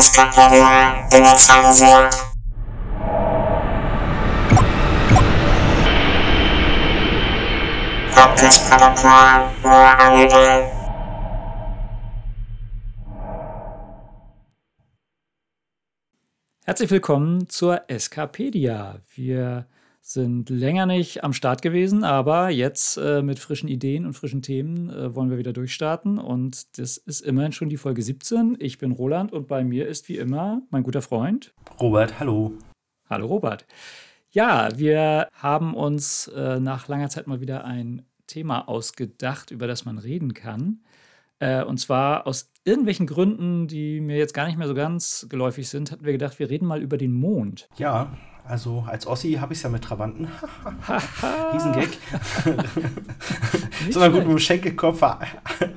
Wikipedia dezensiert. Campusprotokoll Ruhrnudel. Herzlich willkommen zur Escapedia. Wir sind länger nicht am Start gewesen, aber jetzt äh, mit frischen Ideen und frischen Themen äh, wollen wir wieder durchstarten. Und das ist immerhin schon die Folge 17. Ich bin Roland und bei mir ist wie immer mein guter Freund Robert. Hallo. Hallo Robert. Ja, wir haben uns äh, nach langer Zeit mal wieder ein Thema ausgedacht, über das man reden kann. Äh, und zwar aus irgendwelchen Gründen, die mir jetzt gar nicht mehr so ganz geläufig sind, hatten wir gedacht, wir reden mal über den Mond. Ja, also als Ossi habe ich es ja mit Trabanten. Riesengag. so einen guten Schenkelkopf.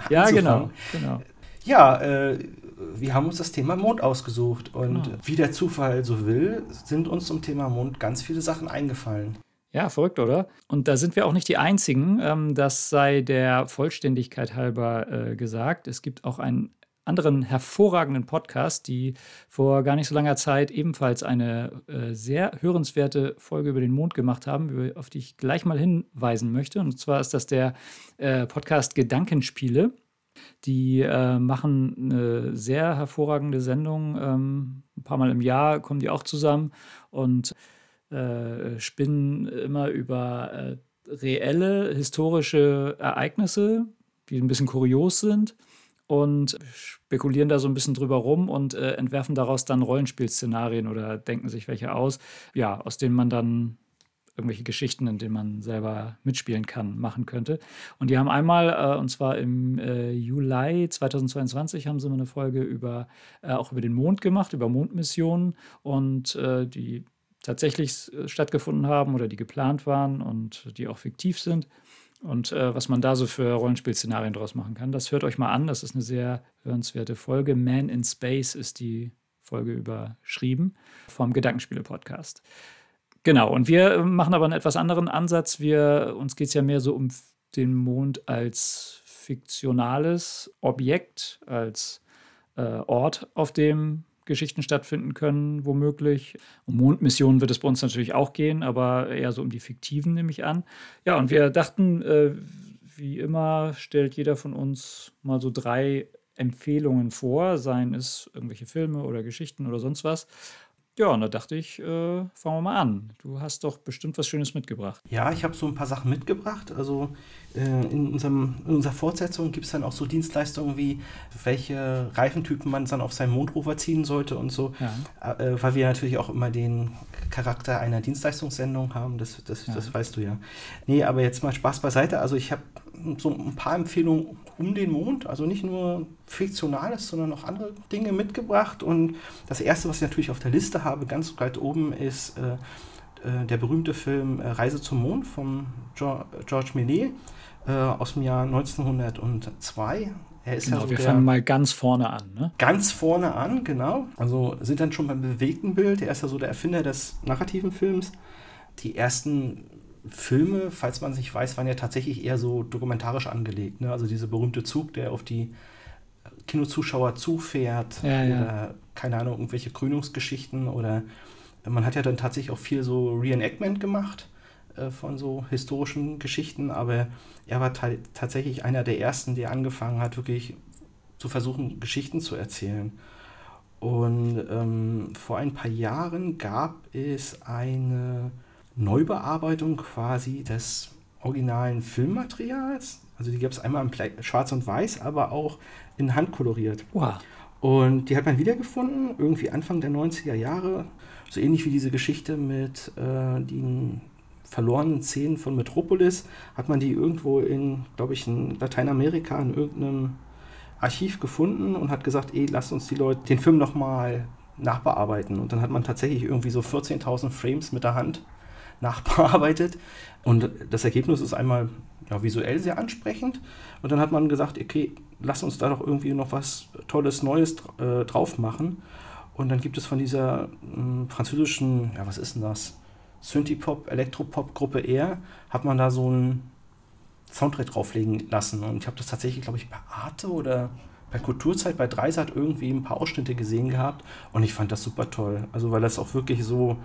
ja, genau, genau. Ja, äh, wir haben uns das Thema Mond ausgesucht und genau. wie der Zufall so will, sind uns zum Thema Mond ganz viele Sachen eingefallen. Ja, verrückt, oder? Und da sind wir auch nicht die Einzigen. Ähm, das sei der Vollständigkeit halber äh, gesagt. Es gibt auch einen anderen hervorragenden Podcast, die vor gar nicht so langer Zeit ebenfalls eine äh, sehr hörenswerte Folge über den Mond gemacht haben, auf die ich gleich mal hinweisen möchte. Und zwar ist das der äh, Podcast Gedankenspiele. Die äh, machen eine sehr hervorragende Sendung. Ähm, ein paar Mal im Jahr kommen die auch zusammen und äh, spinnen immer über äh, reelle historische Ereignisse, die ein bisschen kurios sind und spekulieren da so ein bisschen drüber rum und äh, entwerfen daraus dann Rollenspielszenarien oder denken sich welche aus, ja, aus denen man dann irgendwelche Geschichten, in denen man selber mitspielen kann, machen könnte. Und die haben einmal, äh, und zwar im äh, Juli 2022, haben sie mal eine Folge über, äh, auch über den Mond gemacht, über Mondmissionen und äh, die tatsächlich äh, stattgefunden haben oder die geplant waren und die auch fiktiv sind und äh, was man da so für Rollenspielszenarien draus machen kann. Das hört euch mal an, das ist eine sehr hörenswerte Folge. Man in Space ist die Folge überschrieben vom Gedankenspiele-Podcast. Genau, und wir machen aber einen etwas anderen Ansatz. Wir, uns geht es ja mehr so um den Mond als fiktionales Objekt, als äh, Ort, auf dem Geschichten stattfinden können, womöglich. Um Mondmissionen wird es bei uns natürlich auch gehen, aber eher so um die fiktiven, nehme ich an. Ja, und wir dachten, äh, wie immer stellt jeder von uns mal so drei Empfehlungen vor, seien es irgendwelche Filme oder Geschichten oder sonst was. Ja, und da dachte ich, äh, fangen wir mal an. Du hast doch bestimmt was Schönes mitgebracht. Ja, ich habe so ein paar Sachen mitgebracht. Also in, unserem, in unserer Fortsetzung gibt es dann auch so Dienstleistungen wie, welche Reifentypen man dann auf seinen Mondrover ziehen sollte und so. Ja. Äh, weil wir natürlich auch immer den Charakter einer Dienstleistungssendung haben. Das, das, ja. das weißt du ja. Nee, aber jetzt mal Spaß beiseite. Also ich habe so ein paar Empfehlungen um den Mond, also nicht nur Fiktionales, sondern auch andere Dinge mitgebracht. Und das erste, was ich natürlich auf der Liste habe, ganz weit oben, ist äh, äh, der berühmte Film äh, Reise zum Mond von George Millet äh, aus dem Jahr 1902. Er ist genau, ja so wir fangen mal ganz vorne an. Ne? Ganz vorne an, genau. Also sind dann schon beim bewegten Bild. Er ist ja so der Erfinder des narrativen Films. Die ersten Filme, falls man es nicht weiß, waren ja tatsächlich eher so dokumentarisch angelegt. Ne? Also dieser berühmte Zug, der auf die Kinozuschauer zufährt ja, ja. oder keine Ahnung, irgendwelche Krönungsgeschichten oder man hat ja dann tatsächlich auch viel so Reenactment gemacht äh, von so historischen Geschichten, aber er war tatsächlich einer der ersten, der angefangen hat, wirklich zu versuchen, Geschichten zu erzählen. Und ähm, vor ein paar Jahren gab es eine Neubearbeitung quasi des originalen Filmmaterials. Also die gab es einmal in Schwarz und Weiß, aber auch in Hand koloriert. Wow. Und die hat man wiedergefunden, irgendwie Anfang der 90er Jahre. So ähnlich wie diese Geschichte mit äh, den verlorenen Szenen von Metropolis, hat man die irgendwo in, glaube ich, in Lateinamerika in irgendeinem Archiv gefunden und hat gesagt, ey, lasst uns die Leute den Film nochmal nachbearbeiten. Und dann hat man tatsächlich irgendwie so 14.000 Frames mit der Hand nachbearbeitet. Und das Ergebnis ist einmal ja, visuell sehr ansprechend. Und dann hat man gesagt, okay, lass uns da doch irgendwie noch was Tolles, Neues äh, drauf machen. Und dann gibt es von dieser äh, französischen, ja, was ist denn das? Synthie-Pop, Elektropop-Gruppe R, hat man da so einen Soundtrack drauflegen lassen. Und ich habe das tatsächlich, glaube ich, bei Arte oder bei Kulturzeit bei Dreisat irgendwie ein paar Ausschnitte gesehen gehabt und ich fand das super toll. Also weil das auch wirklich so,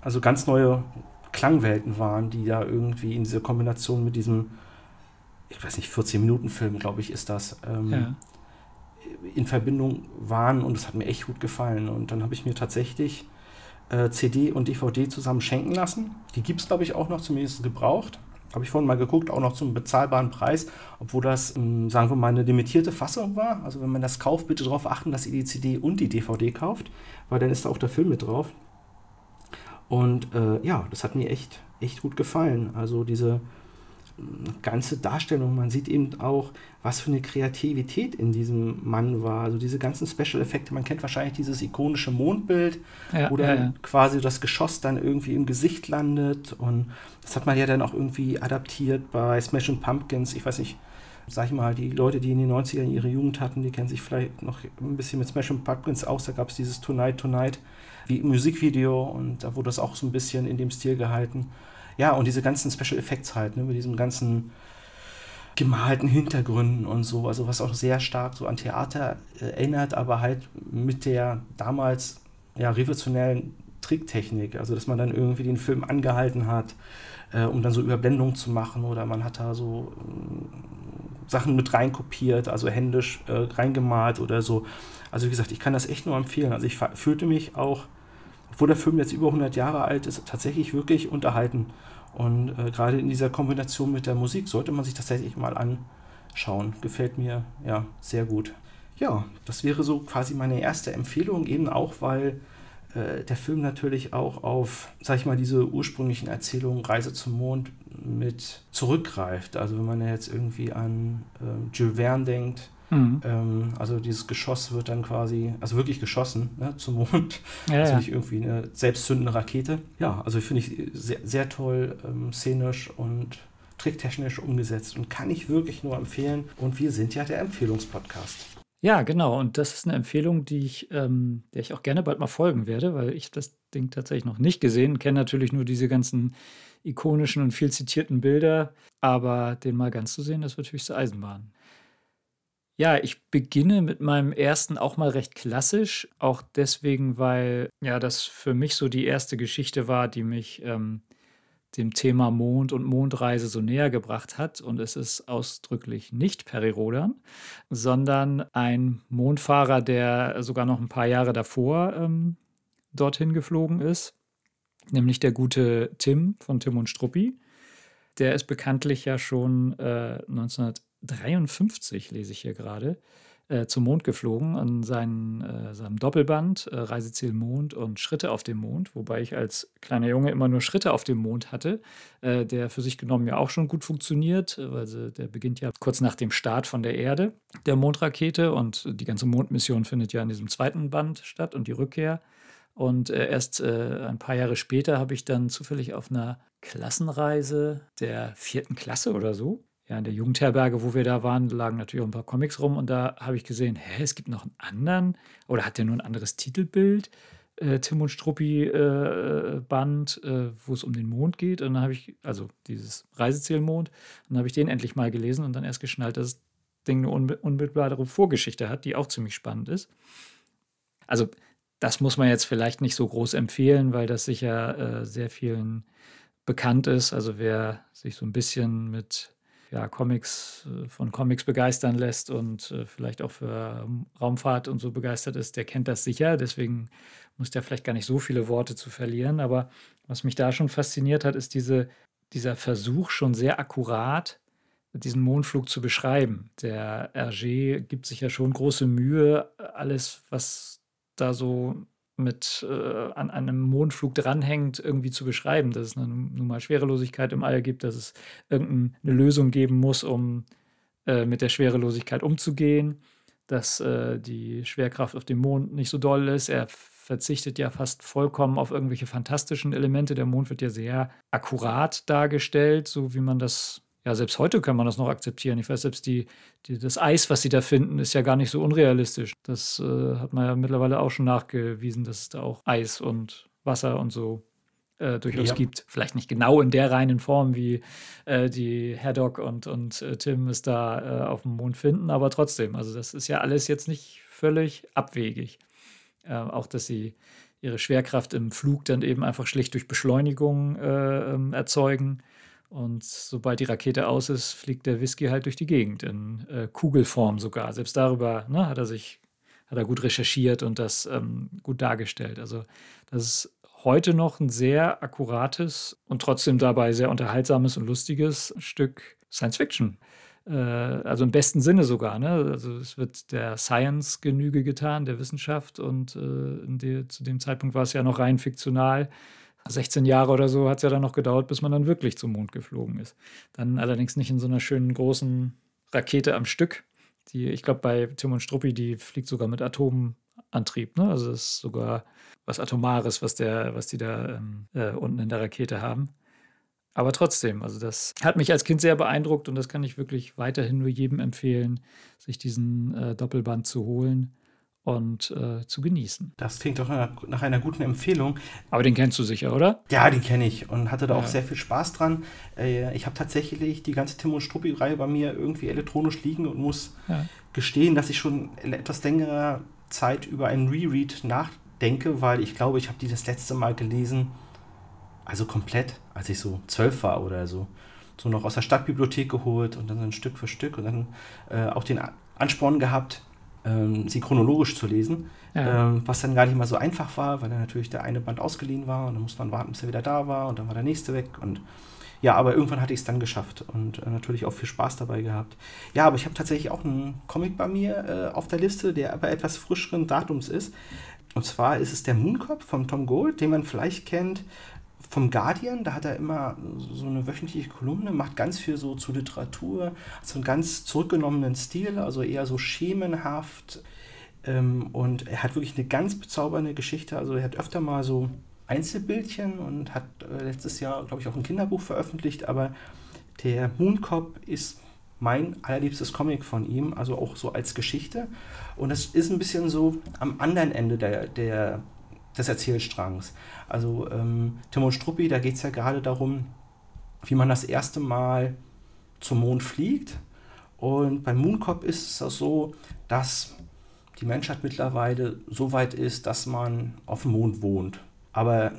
also ganz neue Klangwelten waren, die da irgendwie in dieser Kombination mit diesem, ich weiß nicht, 14-Minuten-Film, glaube ich, ist das, ähm, ja. in Verbindung waren und es hat mir echt gut gefallen. Und dann habe ich mir tatsächlich äh, CD und DVD zusammen schenken lassen. Die gibt es, glaube ich, auch noch zumindest gebraucht. Habe ich vorhin mal geguckt, auch noch zum bezahlbaren Preis, obwohl das, ähm, sagen wir mal, eine limitierte Fassung war. Also wenn man das kauft, bitte darauf achten, dass ihr die CD und die DVD kauft, weil dann ist da auch der Film mit drauf. Und äh, ja, das hat mir echt, echt gut gefallen. Also diese ganze Darstellung, man sieht eben auch, was für eine Kreativität in diesem Mann war. Also diese ganzen Special-Effekte, man kennt wahrscheinlich dieses ikonische Mondbild, ja, wo dann ja, ja. quasi das Geschoss dann irgendwie im Gesicht landet. Und das hat man ja dann auch irgendwie adaptiert bei Smashing Pumpkins. Ich weiß nicht, sag ich mal, die Leute, die in den 90ern ihre Jugend hatten, die kennen sich vielleicht noch ein bisschen mit Smashing Pumpkins aus. Da gab es dieses Tonight, Tonight wie Musikvideo und da wurde das auch so ein bisschen in dem Stil gehalten. Ja, und diese ganzen Special Effects halt, ne, mit diesem ganzen gemalten Hintergründen und so, also was auch sehr stark so an Theater äh, erinnert, aber halt mit der damals ja revolutionären Tricktechnik, also dass man dann irgendwie den Film angehalten hat, äh, um dann so Überblendungen zu machen oder man hat da so äh, Sachen mit reinkopiert, also händisch äh, reingemalt oder so. Also wie gesagt, ich kann das echt nur empfehlen. Also ich fühlte mich auch, obwohl der Film jetzt über 100 Jahre alt ist, tatsächlich wirklich unterhalten. Und äh, gerade in dieser Kombination mit der Musik sollte man sich tatsächlich mal anschauen. Gefällt mir ja sehr gut. Ja, das wäre so quasi meine erste Empfehlung, eben auch, weil äh, der Film natürlich auch auf, sag ich mal, diese ursprünglichen Erzählungen Reise zum Mond mit zurückgreift. Also wenn man jetzt irgendwie an äh, Jules Verne denkt, Mhm. Ähm, also dieses Geschoss wird dann quasi, also wirklich geschossen ne, zum Mond. Ja, also nicht irgendwie eine selbstzündende Rakete. Ja, also finde ich sehr, sehr toll, ähm, szenisch und tricktechnisch umgesetzt und kann ich wirklich nur empfehlen. Und wir sind ja der Empfehlungspodcast. Ja, genau. Und das ist eine Empfehlung, die ich, ähm, der ich auch gerne bald mal folgen werde, weil ich das Ding tatsächlich noch nicht gesehen, kenne natürlich nur diese ganzen ikonischen und viel zitierten Bilder, aber den mal ganz zu sehen, das wird höchste Eisenbahn. Ja, ich beginne mit meinem ersten auch mal recht klassisch, auch deswegen, weil ja das für mich so die erste Geschichte war, die mich ähm, dem Thema Mond und Mondreise so näher gebracht hat. Und es ist ausdrücklich nicht Perry Rodan, sondern ein Mondfahrer, der sogar noch ein paar Jahre davor ähm, dorthin geflogen ist, nämlich der gute Tim von Tim und Struppi. Der ist bekanntlich ja schon äh, 1900 53, lese ich hier gerade, äh, zum Mond geflogen an seinen, äh, seinem Doppelband äh, Reiseziel Mond und Schritte auf dem Mond, wobei ich als kleiner Junge immer nur Schritte auf dem Mond hatte, äh, der für sich genommen ja auch schon gut funktioniert, weil sie, der beginnt ja kurz nach dem Start von der Erde, der Mondrakete und die ganze Mondmission findet ja in diesem zweiten Band statt und die Rückkehr. Und äh, erst äh, ein paar Jahre später habe ich dann zufällig auf einer Klassenreise der vierten Klasse oder so ja, in der Jugendherberge, wo wir da waren, lagen natürlich auch ein paar Comics rum und da habe ich gesehen, hä, es gibt noch einen anderen oder hat der nur ein anderes Titelbild? Äh, Tim und Struppi äh, äh, wo es um den Mond geht. Und dann habe ich, also dieses Reisezielmond, und dann habe ich den endlich mal gelesen und dann erst geschnallt, dass das Ding eine unbe unmittelbare Vorgeschichte hat, die auch ziemlich spannend ist. Also, das muss man jetzt vielleicht nicht so groß empfehlen, weil das sicher äh, sehr vielen bekannt ist. Also, wer sich so ein bisschen mit ja, Comics, äh, von Comics begeistern lässt und äh, vielleicht auch für Raumfahrt und so begeistert ist, der kennt das sicher. Deswegen muss der vielleicht gar nicht so viele Worte zu verlieren. Aber was mich da schon fasziniert hat, ist diese, dieser Versuch, schon sehr akkurat diesen Mondflug zu beschreiben. Der Hergé gibt sich ja schon große Mühe, alles, was da so mit äh, an, einem Mondflug dranhängt, irgendwie zu beschreiben, dass es nun, nun mal Schwerelosigkeit im All gibt, dass es irgendeine Lösung geben muss, um äh, mit der Schwerelosigkeit umzugehen, dass äh, die Schwerkraft auf dem Mond nicht so doll ist. Er verzichtet ja fast vollkommen auf irgendwelche fantastischen Elemente. Der Mond wird ja sehr akkurat dargestellt, so wie man das ja, selbst heute kann man das noch akzeptieren. Ich weiß, selbst die, die, das Eis, was sie da finden, ist ja gar nicht so unrealistisch. Das äh, hat man ja mittlerweile auch schon nachgewiesen, dass es da auch Eis und Wasser und so äh, durchaus ja. gibt. Vielleicht nicht genau in der reinen Form, wie äh, die Haddock und, und äh, Tim es da äh, auf dem Mond finden, aber trotzdem, also das ist ja alles jetzt nicht völlig abwegig. Äh, auch, dass sie ihre Schwerkraft im Flug dann eben einfach schlicht durch Beschleunigung äh, ähm, erzeugen. Und sobald die Rakete aus ist, fliegt der Whisky halt durch die Gegend, in Kugelform sogar. Selbst darüber ne, hat er sich hat er gut recherchiert und das ähm, gut dargestellt. Also das ist heute noch ein sehr akkurates und trotzdem dabei sehr unterhaltsames und lustiges Stück Science Fiction. Äh, also im besten Sinne sogar. Ne? Also es wird der Science Genüge getan, der Wissenschaft und äh, die, zu dem Zeitpunkt war es ja noch rein fiktional. 16 Jahre oder so hat es ja dann noch gedauert, bis man dann wirklich zum Mond geflogen ist. Dann allerdings nicht in so einer schönen großen Rakete am Stück. Die, ich glaube, bei Tim und Struppi, die fliegt sogar mit Atomantrieb. Ne? Also das ist sogar was Atomares, was, der, was die da ähm, äh, unten in der Rakete haben. Aber trotzdem, also das hat mich als Kind sehr beeindruckt und das kann ich wirklich weiterhin nur jedem empfehlen, sich diesen äh, Doppelband zu holen und äh, zu genießen. Das klingt doch nach einer guten Empfehlung. Aber den kennst du sicher, oder? Ja, den kenne ich und hatte da ja. auch sehr viel Spaß dran. Äh, ich habe tatsächlich die ganze Tim und Struppi-Reihe bei mir irgendwie elektronisch liegen und muss ja. gestehen, dass ich schon etwas längere Zeit über einen Reread nachdenke denke, weil ich glaube, ich habe die das letzte Mal gelesen, also komplett, als ich so zwölf war oder so. So noch aus der Stadtbibliothek geholt und dann ein Stück für Stück und dann äh, auch den Ansporn gehabt, ähm, sie chronologisch zu lesen, ja. ähm, was dann gar nicht mal so einfach war, weil dann natürlich der eine Band ausgeliehen war und dann musste man warten, bis er wieder da war und dann war der nächste weg und ja, aber irgendwann hatte ich es dann geschafft und äh, natürlich auch viel Spaß dabei gehabt. Ja, aber ich habe tatsächlich auch einen Comic bei mir äh, auf der Liste, der aber etwas frischeren Datums ist. Und zwar ist es der Mooncop von Tom Gold, den man vielleicht kennt vom Guardian. Da hat er immer so eine wöchentliche Kolumne, macht ganz viel so zu Literatur, so einen ganz zurückgenommenen Stil, also eher so schemenhaft. Ähm, und er hat wirklich eine ganz bezaubernde Geschichte. Also er hat öfter mal so Einzelbildchen und hat äh, letztes Jahr, glaube ich, auch ein Kinderbuch veröffentlicht. Aber der Mooncop ist mein allerliebstes Comic von ihm, also auch so als Geschichte. Und das ist ein bisschen so am anderen Ende der, der, des Erzählstrangs. Also ähm, Timo Struppi, da geht es ja gerade darum, wie man das erste Mal zum Mond fliegt. Und beim Mooncop ist es so, dass die Menschheit mittlerweile so weit ist, dass man auf dem Mond wohnt. Aber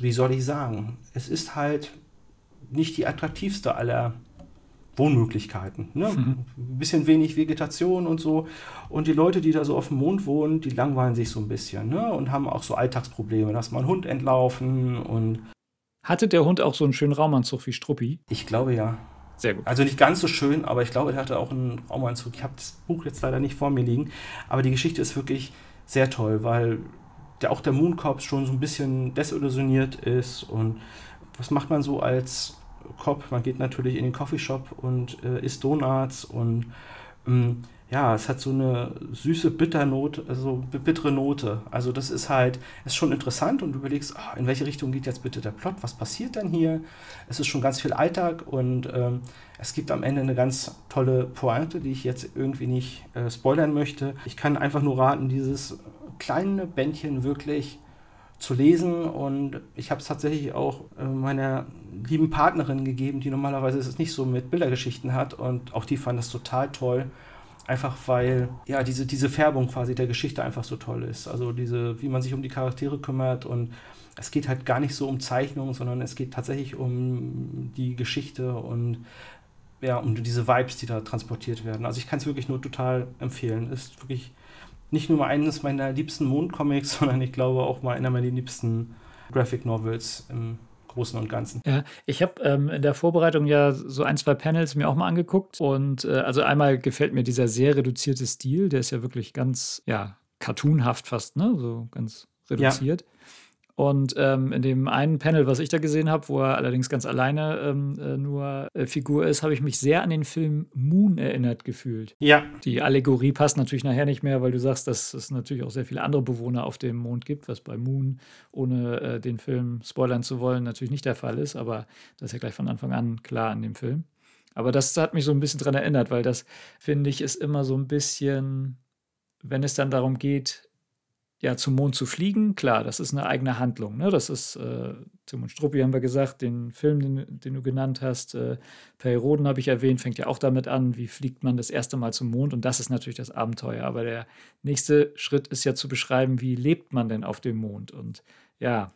wie soll ich sagen, es ist halt nicht die attraktivste aller Wohnmöglichkeiten. Ne? Mhm. Ein bisschen wenig Vegetation und so. Und die Leute, die da so auf dem Mond wohnen, die langweilen sich so ein bisschen ne? und haben auch so Alltagsprobleme. Da ist mal ein Hund entlaufen und. Hatte der Hund auch so einen schönen Raumanzug wie Struppi? Ich glaube ja. Sehr gut. Also nicht ganz so schön, aber ich glaube, er hatte auch einen Raumanzug. Ich habe das Buch jetzt leider nicht vor mir liegen. Aber die Geschichte ist wirklich sehr toll, weil der, auch der Mooncorps schon so ein bisschen desillusioniert ist. Und was macht man so als Cop, man geht natürlich in den Coffeeshop und äh, isst Donuts und ähm, ja, es hat so eine süße Bitternote, also bittere Note. Also das ist halt, ist schon interessant und du überlegst, oh, in welche Richtung geht jetzt bitte der Plot, was passiert denn hier? Es ist schon ganz viel Alltag und ähm, es gibt am Ende eine ganz tolle Pointe, die ich jetzt irgendwie nicht äh, spoilern möchte. Ich kann einfach nur raten, dieses kleine Bändchen wirklich zu lesen und ich habe es tatsächlich auch äh, meiner lieben Partnerin gegeben, die normalerweise es nicht so mit Bildergeschichten hat und auch die fand das total toll. Einfach weil ja diese, diese Färbung quasi der Geschichte einfach so toll ist. Also diese, wie man sich um die Charaktere kümmert und es geht halt gar nicht so um Zeichnung, sondern es geht tatsächlich um die Geschichte und ja, um diese Vibes, die da transportiert werden. Also ich kann es wirklich nur total empfehlen. Ist wirklich nicht nur eines meiner liebsten Mondcomics, sondern ich glaube auch mal einer meiner liebsten Graphic Novels im Großen und Ganzen. Ja, ich habe ähm, in der Vorbereitung ja so ein, zwei Panels mir auch mal angeguckt. Und äh, also einmal gefällt mir dieser sehr reduzierte Stil, der ist ja wirklich ganz, ja, cartoonhaft fast, ne? So ganz reduziert. Ja. Und ähm, in dem einen Panel, was ich da gesehen habe, wo er allerdings ganz alleine ähm, äh, nur äh, Figur ist, habe ich mich sehr an den Film Moon erinnert gefühlt. Ja. Die Allegorie passt natürlich nachher nicht mehr, weil du sagst, dass es natürlich auch sehr viele andere Bewohner auf dem Mond gibt, was bei Moon, ohne äh, den Film spoilern zu wollen, natürlich nicht der Fall ist. Aber das ist ja gleich von Anfang an klar in dem Film. Aber das hat mich so ein bisschen dran erinnert, weil das, finde ich, ist immer so ein bisschen, wenn es dann darum geht, ja, zum Mond zu fliegen, klar, das ist eine eigene Handlung. Ne? Das ist, äh, Tim und Struppi haben wir gesagt, den Film, den, den du genannt hast, äh, Perioden habe ich erwähnt, fängt ja auch damit an, wie fliegt man das erste Mal zum Mond und das ist natürlich das Abenteuer. Aber der nächste Schritt ist ja zu beschreiben, wie lebt man denn auf dem Mond und ja,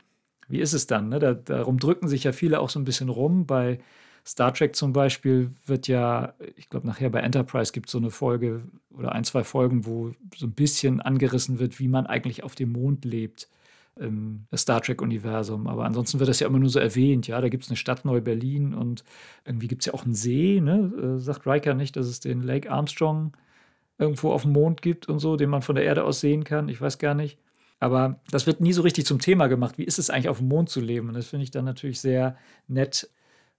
wie ist es dann? Ne? Da, darum drücken sich ja viele auch so ein bisschen rum. Bei Star Trek zum Beispiel wird ja, ich glaube, nachher bei Enterprise gibt es so eine Folge oder ein, zwei Folgen, wo so ein bisschen angerissen wird, wie man eigentlich auf dem Mond lebt im Star Trek-Universum. Aber ansonsten wird das ja immer nur so erwähnt. Ja, da gibt es eine Stadt Neu-Berlin und irgendwie gibt es ja auch einen See, ne? Äh, sagt Riker nicht, dass es den Lake Armstrong irgendwo auf dem Mond gibt und so, den man von der Erde aus sehen kann. Ich weiß gar nicht. Aber das wird nie so richtig zum Thema gemacht. Wie ist es eigentlich auf dem Mond zu leben? Und das finde ich dann natürlich sehr nett,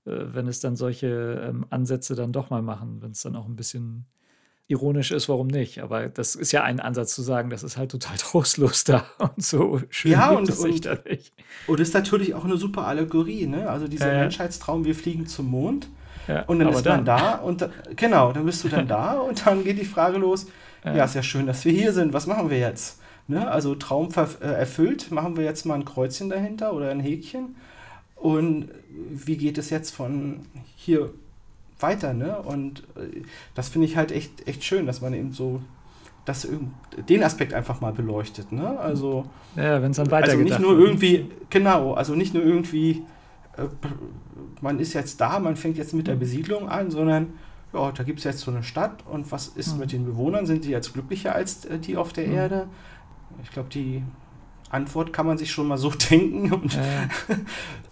wenn es dann solche ähm, Ansätze dann doch mal machen, wenn es dann auch ein bisschen ironisch ist, warum nicht? Aber das ist ja ein Ansatz zu sagen, das ist halt total trostlos da und so schön ja, und, es sich da nicht. Und ist natürlich auch eine super Allegorie, ne? Also dieser äh, Menschheitstraum, wir fliegen zum Mond. Ja, und dann ist man dann. da und da, genau, dann bist du dann da und dann geht die Frage los, ja. ja, ist ja schön, dass wir hier sind, was machen wir jetzt? Ne? Also Traum äh, erfüllt, machen wir jetzt mal ein Kreuzchen dahinter oder ein Häkchen. Und wie geht es jetzt von hier weiter? Ne? Und äh, das finde ich halt echt, echt schön, dass man eben so das, den Aspekt einfach mal beleuchtet. Ne? Also, ja, wenn es dann weitergeht. Also nicht nur irgendwie, genau, also nicht nur irgendwie, äh, man ist jetzt da, man fängt jetzt mit der Besiedlung an, sondern ja, da gibt es jetzt so eine Stadt und was ist mhm. mit den Bewohnern? Sind die jetzt glücklicher als äh, die auf der mhm. Erde? Ich glaube, die Antwort kann man sich schon mal so denken und, ja.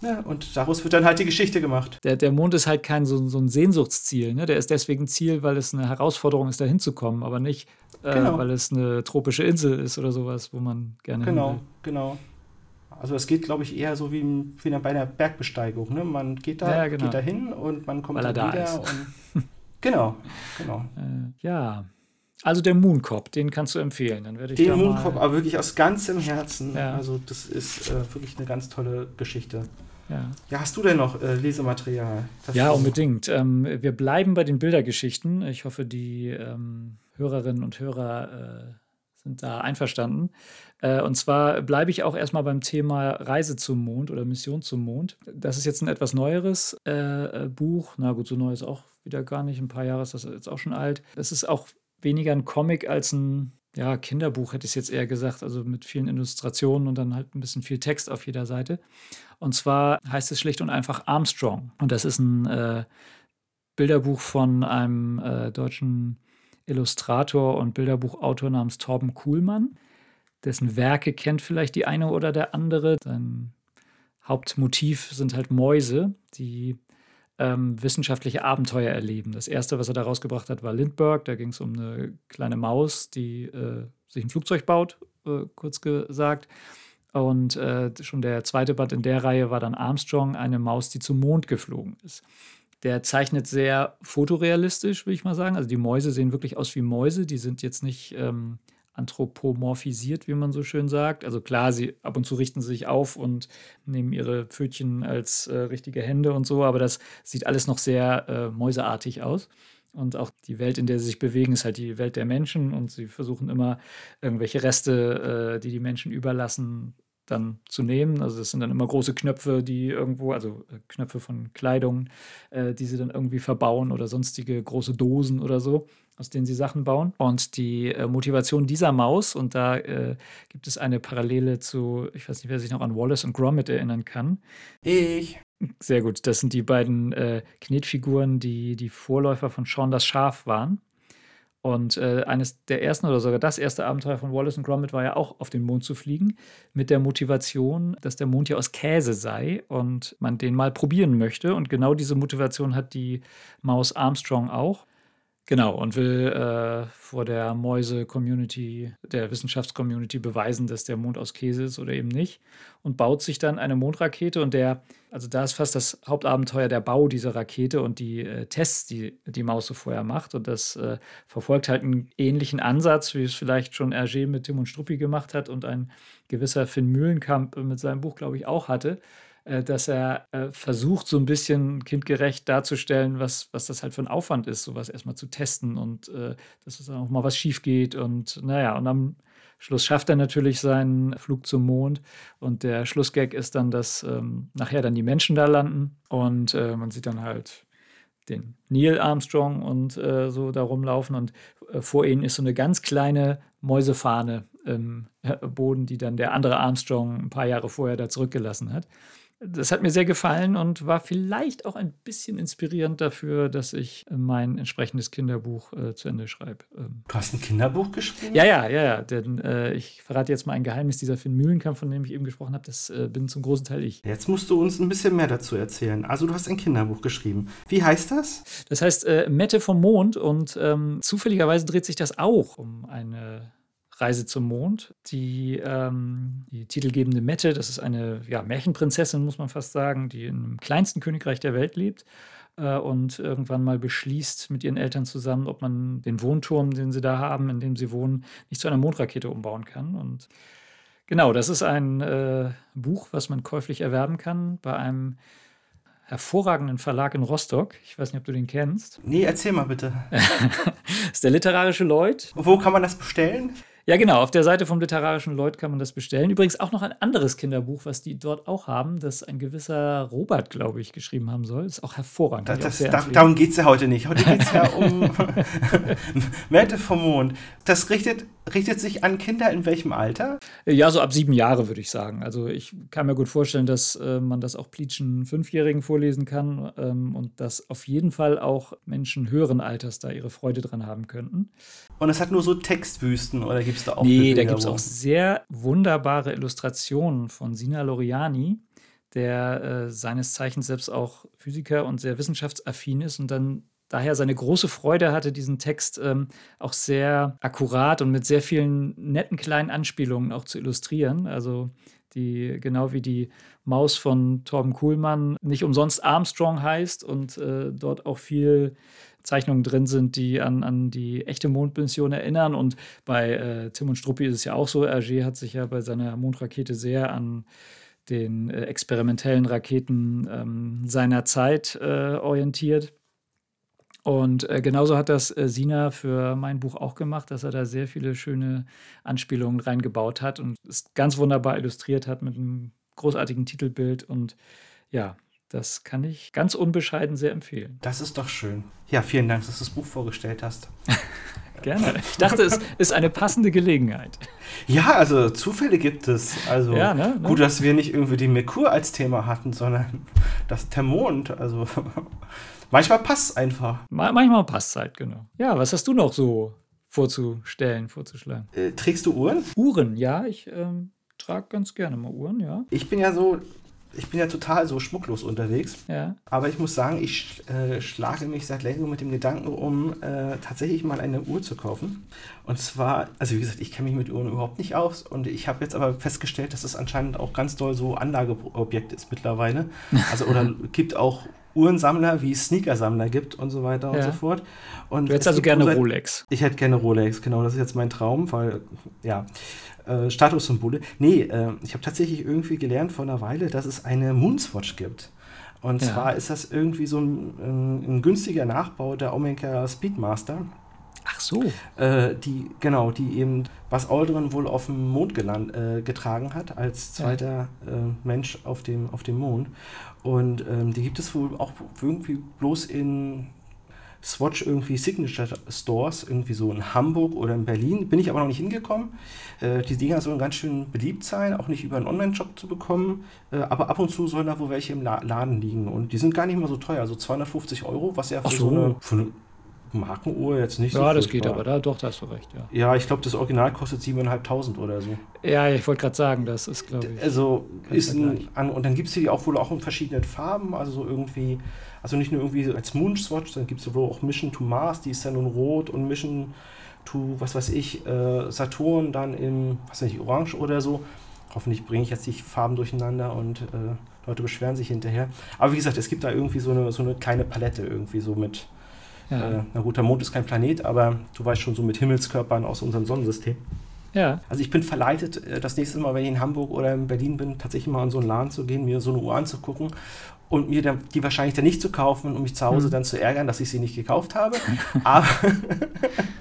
ja, und daraus wird dann halt die Geschichte gemacht. Der, der Mond ist halt kein so, so ein Sehnsuchtsziel. Ne? Der ist deswegen Ziel, weil es eine Herausforderung ist, da hinzukommen, aber nicht, äh, genau. weil es eine tropische Insel ist oder sowas, wo man gerne. Genau, genau. Also es geht, glaube ich, eher so wie, wie bei einer Bergbesteigung. Ne? Man geht da, ja, genau. geht da hin und man kommt weil dann wieder. Und, genau, genau. Äh, ja, also der Mooncop, den kannst du empfehlen. Dann werde ich den Mooncop, aber wirklich aus ganzem Herzen. Ja. Also das ist äh, wirklich eine ganz tolle Geschichte. Ja. ja, hast du denn noch äh, Lesematerial? ja, unbedingt. Ähm, wir bleiben bei den Bildergeschichten. Ich hoffe, die ähm, Hörerinnen und Hörer äh, sind da einverstanden. Äh, und zwar bleibe ich auch erstmal beim Thema Reise zum Mond oder Mission zum Mond. Das ist jetzt ein etwas neueres äh, äh, Buch. Na gut, so neu ist auch wieder gar nicht. Ein paar Jahre ist das jetzt auch schon alt. Es ist auch weniger ein Comic als ein ja, Kinderbuch, hätte ich jetzt eher gesagt, also mit vielen Illustrationen und dann halt ein bisschen viel Text auf jeder Seite. Und zwar heißt es schlicht und einfach Armstrong. Und das ist ein äh, Bilderbuch von einem äh, deutschen Illustrator und Bilderbuchautor namens Torben Kuhlmann. Dessen Werke kennt vielleicht die eine oder der andere. Sein Hauptmotiv sind halt Mäuse, die ähm, wissenschaftliche Abenteuer erleben. Das erste, was er da rausgebracht hat, war Lindbergh. Da ging es um eine kleine Maus, die äh, sich ein Flugzeug baut, äh, kurz gesagt. Und äh, schon der zweite Band in der Reihe war dann Armstrong, eine Maus, die zum Mond geflogen ist. Der zeichnet sehr fotorealistisch, will ich mal sagen. Also die Mäuse sehen wirklich aus wie Mäuse. Die sind jetzt nicht ähm, anthropomorphisiert, wie man so schön sagt. Also klar, sie ab und zu richten sie sich auf und nehmen ihre Pfötchen als äh, richtige Hände und so, aber das sieht alles noch sehr äh, mäuseartig aus. Und auch die Welt, in der sie sich bewegen, ist halt die Welt der Menschen und sie versuchen immer irgendwelche Reste, äh, die die Menschen überlassen, dann zu nehmen. Also das sind dann immer große Knöpfe, die irgendwo, also äh, Knöpfe von Kleidung, äh, die sie dann irgendwie verbauen oder sonstige große Dosen oder so aus denen sie Sachen bauen. Und die äh, Motivation dieser Maus, und da äh, gibt es eine Parallele zu, ich weiß nicht, wer sich noch an Wallace und Gromit erinnern kann. Ich. Sehr gut. Das sind die beiden äh, Knetfiguren, die die Vorläufer von Sean das Schaf waren. Und äh, eines der ersten oder sogar das erste Abenteuer von Wallace und Gromit war ja auch auf den Mond zu fliegen, mit der Motivation, dass der Mond ja aus Käse sei und man den mal probieren möchte. Und genau diese Motivation hat die Maus Armstrong auch. Genau, und will äh, vor der Mäuse-Community, der Wissenschaftscommunity beweisen, dass der Mond aus Käse ist oder eben nicht. Und baut sich dann eine Mondrakete und der, also da ist fast das Hauptabenteuer der Bau dieser Rakete und die äh, Tests, die die Maus so vorher macht. Und das äh, verfolgt halt einen ähnlichen Ansatz, wie es vielleicht schon Hergé mit Tim und Struppi gemacht hat und ein gewisser Finn Mühlenkamp mit seinem Buch, glaube ich, auch hatte dass er äh, versucht, so ein bisschen kindgerecht darzustellen, was, was das halt für ein Aufwand ist, sowas erstmal zu testen und äh, dass es auch mal was schief geht. Und naja, und am Schluss schafft er natürlich seinen Flug zum Mond und der Schlussgag ist dann, dass ähm, nachher dann die Menschen da landen und äh, man sieht dann halt den Neil Armstrong und äh, so da rumlaufen und äh, vor ihnen ist so eine ganz kleine Mäusefahne im Boden, die dann der andere Armstrong ein paar Jahre vorher da zurückgelassen hat das hat mir sehr gefallen und war vielleicht auch ein bisschen inspirierend dafür, dass ich mein entsprechendes Kinderbuch äh, zu Ende schreibe. Ähm, du hast ein Kinderbuch geschrieben? Ja, ja, ja, ja. Denn äh, ich verrate jetzt mal ein Geheimnis dieser Finn Mühlenkamp, von dem ich eben gesprochen habe. Das äh, bin zum großen Teil ich. Jetzt musst du uns ein bisschen mehr dazu erzählen. Also, du hast ein Kinderbuch geschrieben. Wie heißt das? Das heißt äh, Mette vom Mond und ähm, zufälligerweise dreht sich das auch um eine Reise zum Mond. Die, ähm, die titelgebende Mette, das ist eine ja, Märchenprinzessin, muss man fast sagen, die im kleinsten Königreich der Welt lebt äh, und irgendwann mal beschließt mit ihren Eltern zusammen, ob man den Wohnturm, den sie da haben, in dem sie wohnen, nicht zu einer Mondrakete umbauen kann. Und genau, das ist ein äh, Buch, was man käuflich erwerben kann bei einem hervorragenden Verlag in Rostock. Ich weiß nicht, ob du den kennst. Nee, erzähl mal bitte. das ist der literarische Lloyd. Wo kann man das bestellen? Ja, genau. Auf der Seite vom Literarischen Lloyd kann man das bestellen. Übrigens auch noch ein anderes Kinderbuch, was die dort auch haben, das ein gewisser Robert, glaube ich, geschrieben haben soll. Das ist auch hervorragend. Das, das, da, darum geht es ja heute nicht. Heute geht es ja um Mette vom Mond. Das richtet, richtet sich an Kinder in welchem Alter? Ja, so ab sieben Jahre, würde ich sagen. Also ich kann mir gut vorstellen, dass äh, man das auch Pleatschen Fünfjährigen vorlesen kann ähm, und dass auf jeden Fall auch Menschen höheren Alters da ihre Freude dran haben könnten. Und es hat nur so Textwüsten oder gibt gibt es da auch Nee, da gibt es auch sehr wunderbare Illustrationen von Sina Loriani, der äh, seines Zeichens selbst auch Physiker und sehr wissenschaftsaffin ist und dann daher seine große Freude hatte, diesen Text ähm, auch sehr akkurat und mit sehr vielen netten kleinen Anspielungen auch zu illustrieren. Also die genau wie die Maus von Torben Kuhlmann nicht umsonst Armstrong heißt und äh, dort auch viel Zeichnungen drin sind, die an, an die echte Mondmission erinnern. Und bei äh, Tim und Struppi ist es ja auch so. Hergé hat sich ja bei seiner Mondrakete sehr an den äh, experimentellen Raketen ähm, seiner Zeit äh, orientiert. Und äh, genauso hat das äh, Sina für mein Buch auch gemacht, dass er da sehr viele schöne Anspielungen reingebaut hat und es ganz wunderbar illustriert hat mit einem großartigen Titelbild. Und ja, das kann ich ganz unbescheiden sehr empfehlen. Das ist doch schön. Ja, vielen Dank, dass du das Buch vorgestellt hast. Gerne. Ich dachte, es ist eine passende Gelegenheit. Ja, also Zufälle gibt es. Also ja, ne, ne? gut, dass wir nicht irgendwie die Merkur als Thema hatten, sondern das der Mond. Also manchmal passt es einfach. manchmal passt es halt, genau. Ja, was hast du noch so vorzustellen, vorzuschlagen? Äh, trägst du Uhren? Uhren, ja. Ich ähm, trage ganz gerne mal Uhren, ja. Ich bin ja so ich bin ja total so schmucklos unterwegs. Ja. Aber ich muss sagen, ich äh, schlage mich seit längerem mit dem Gedanken um, äh, tatsächlich mal eine Uhr zu kaufen. Und zwar, also wie gesagt, ich kenne mich mit Uhren überhaupt nicht aus. Und ich habe jetzt aber festgestellt, dass es anscheinend auch ganz doll so Anlageobjekt ist mittlerweile. Also, oder gibt auch Uhrensammler, wie es Sneakersammler gibt und so weiter ja. und so fort. Und du hättest also gerne seit, Rolex. Ich hätte gerne Rolex, genau. Das ist jetzt mein Traum, weil, ja äh, Statussymbole. Nee, äh, ich habe tatsächlich irgendwie gelernt vor einer Weile, dass es eine Moonswatch gibt. Und ja. zwar ist das irgendwie so ein, ein, ein günstiger Nachbau der Omega Speedmaster. Ach so. Äh, die, genau, die eben was Aldrin wohl auf dem Mond geland, äh, getragen hat, als zweiter ja. äh, Mensch auf dem, auf dem Mond. Und ähm, die gibt es wohl auch irgendwie bloß in Swatch irgendwie Signature Stores, irgendwie so in Hamburg oder in Berlin. Bin ich aber noch nicht hingekommen. Äh, die Dinger sollen ganz schön beliebt sein, auch nicht über einen Online-Shop zu bekommen. Äh, aber ab und zu sollen da wohl welche im La Laden liegen. Und die sind gar nicht mal so teuer, also 250 Euro, was ja für so. so eine, für eine Markenuhr jetzt nicht ja, so. Ja, das geht aber, da, doch, da hast du recht, ja. Ja, ich glaube, das Original kostet 7.500 oder so. Ja, ich wollte gerade sagen, das ist, glaube ich. Also, ist ein, an, und dann gibt es die auch wohl auch in verschiedenen Farben, also so irgendwie also nicht nur irgendwie als Moonswatch, dann gibt es wohl auch Mission to Mars, die ist dann nun rot und Mission to, was weiß ich, äh, Saturn dann in, was weiß ich, orange oder so. Hoffentlich bringe ich jetzt die Farben durcheinander und äh, Leute beschweren sich hinterher. Aber wie gesagt, es gibt da irgendwie so eine, so eine kleine Palette irgendwie so mit, ja. äh, na gut, der Mond ist kein Planet, aber du weißt schon so mit Himmelskörpern aus unserem Sonnensystem. Ja. Also ich bin verleitet, äh, das nächste Mal, wenn ich in Hamburg oder in Berlin bin, tatsächlich mal in so einen Laden zu gehen, mir so eine Uhr anzugucken und mir dann, die wahrscheinlich dann nicht zu kaufen und mich zu Hause mhm. dann zu ärgern, dass ich sie nicht gekauft habe. aber,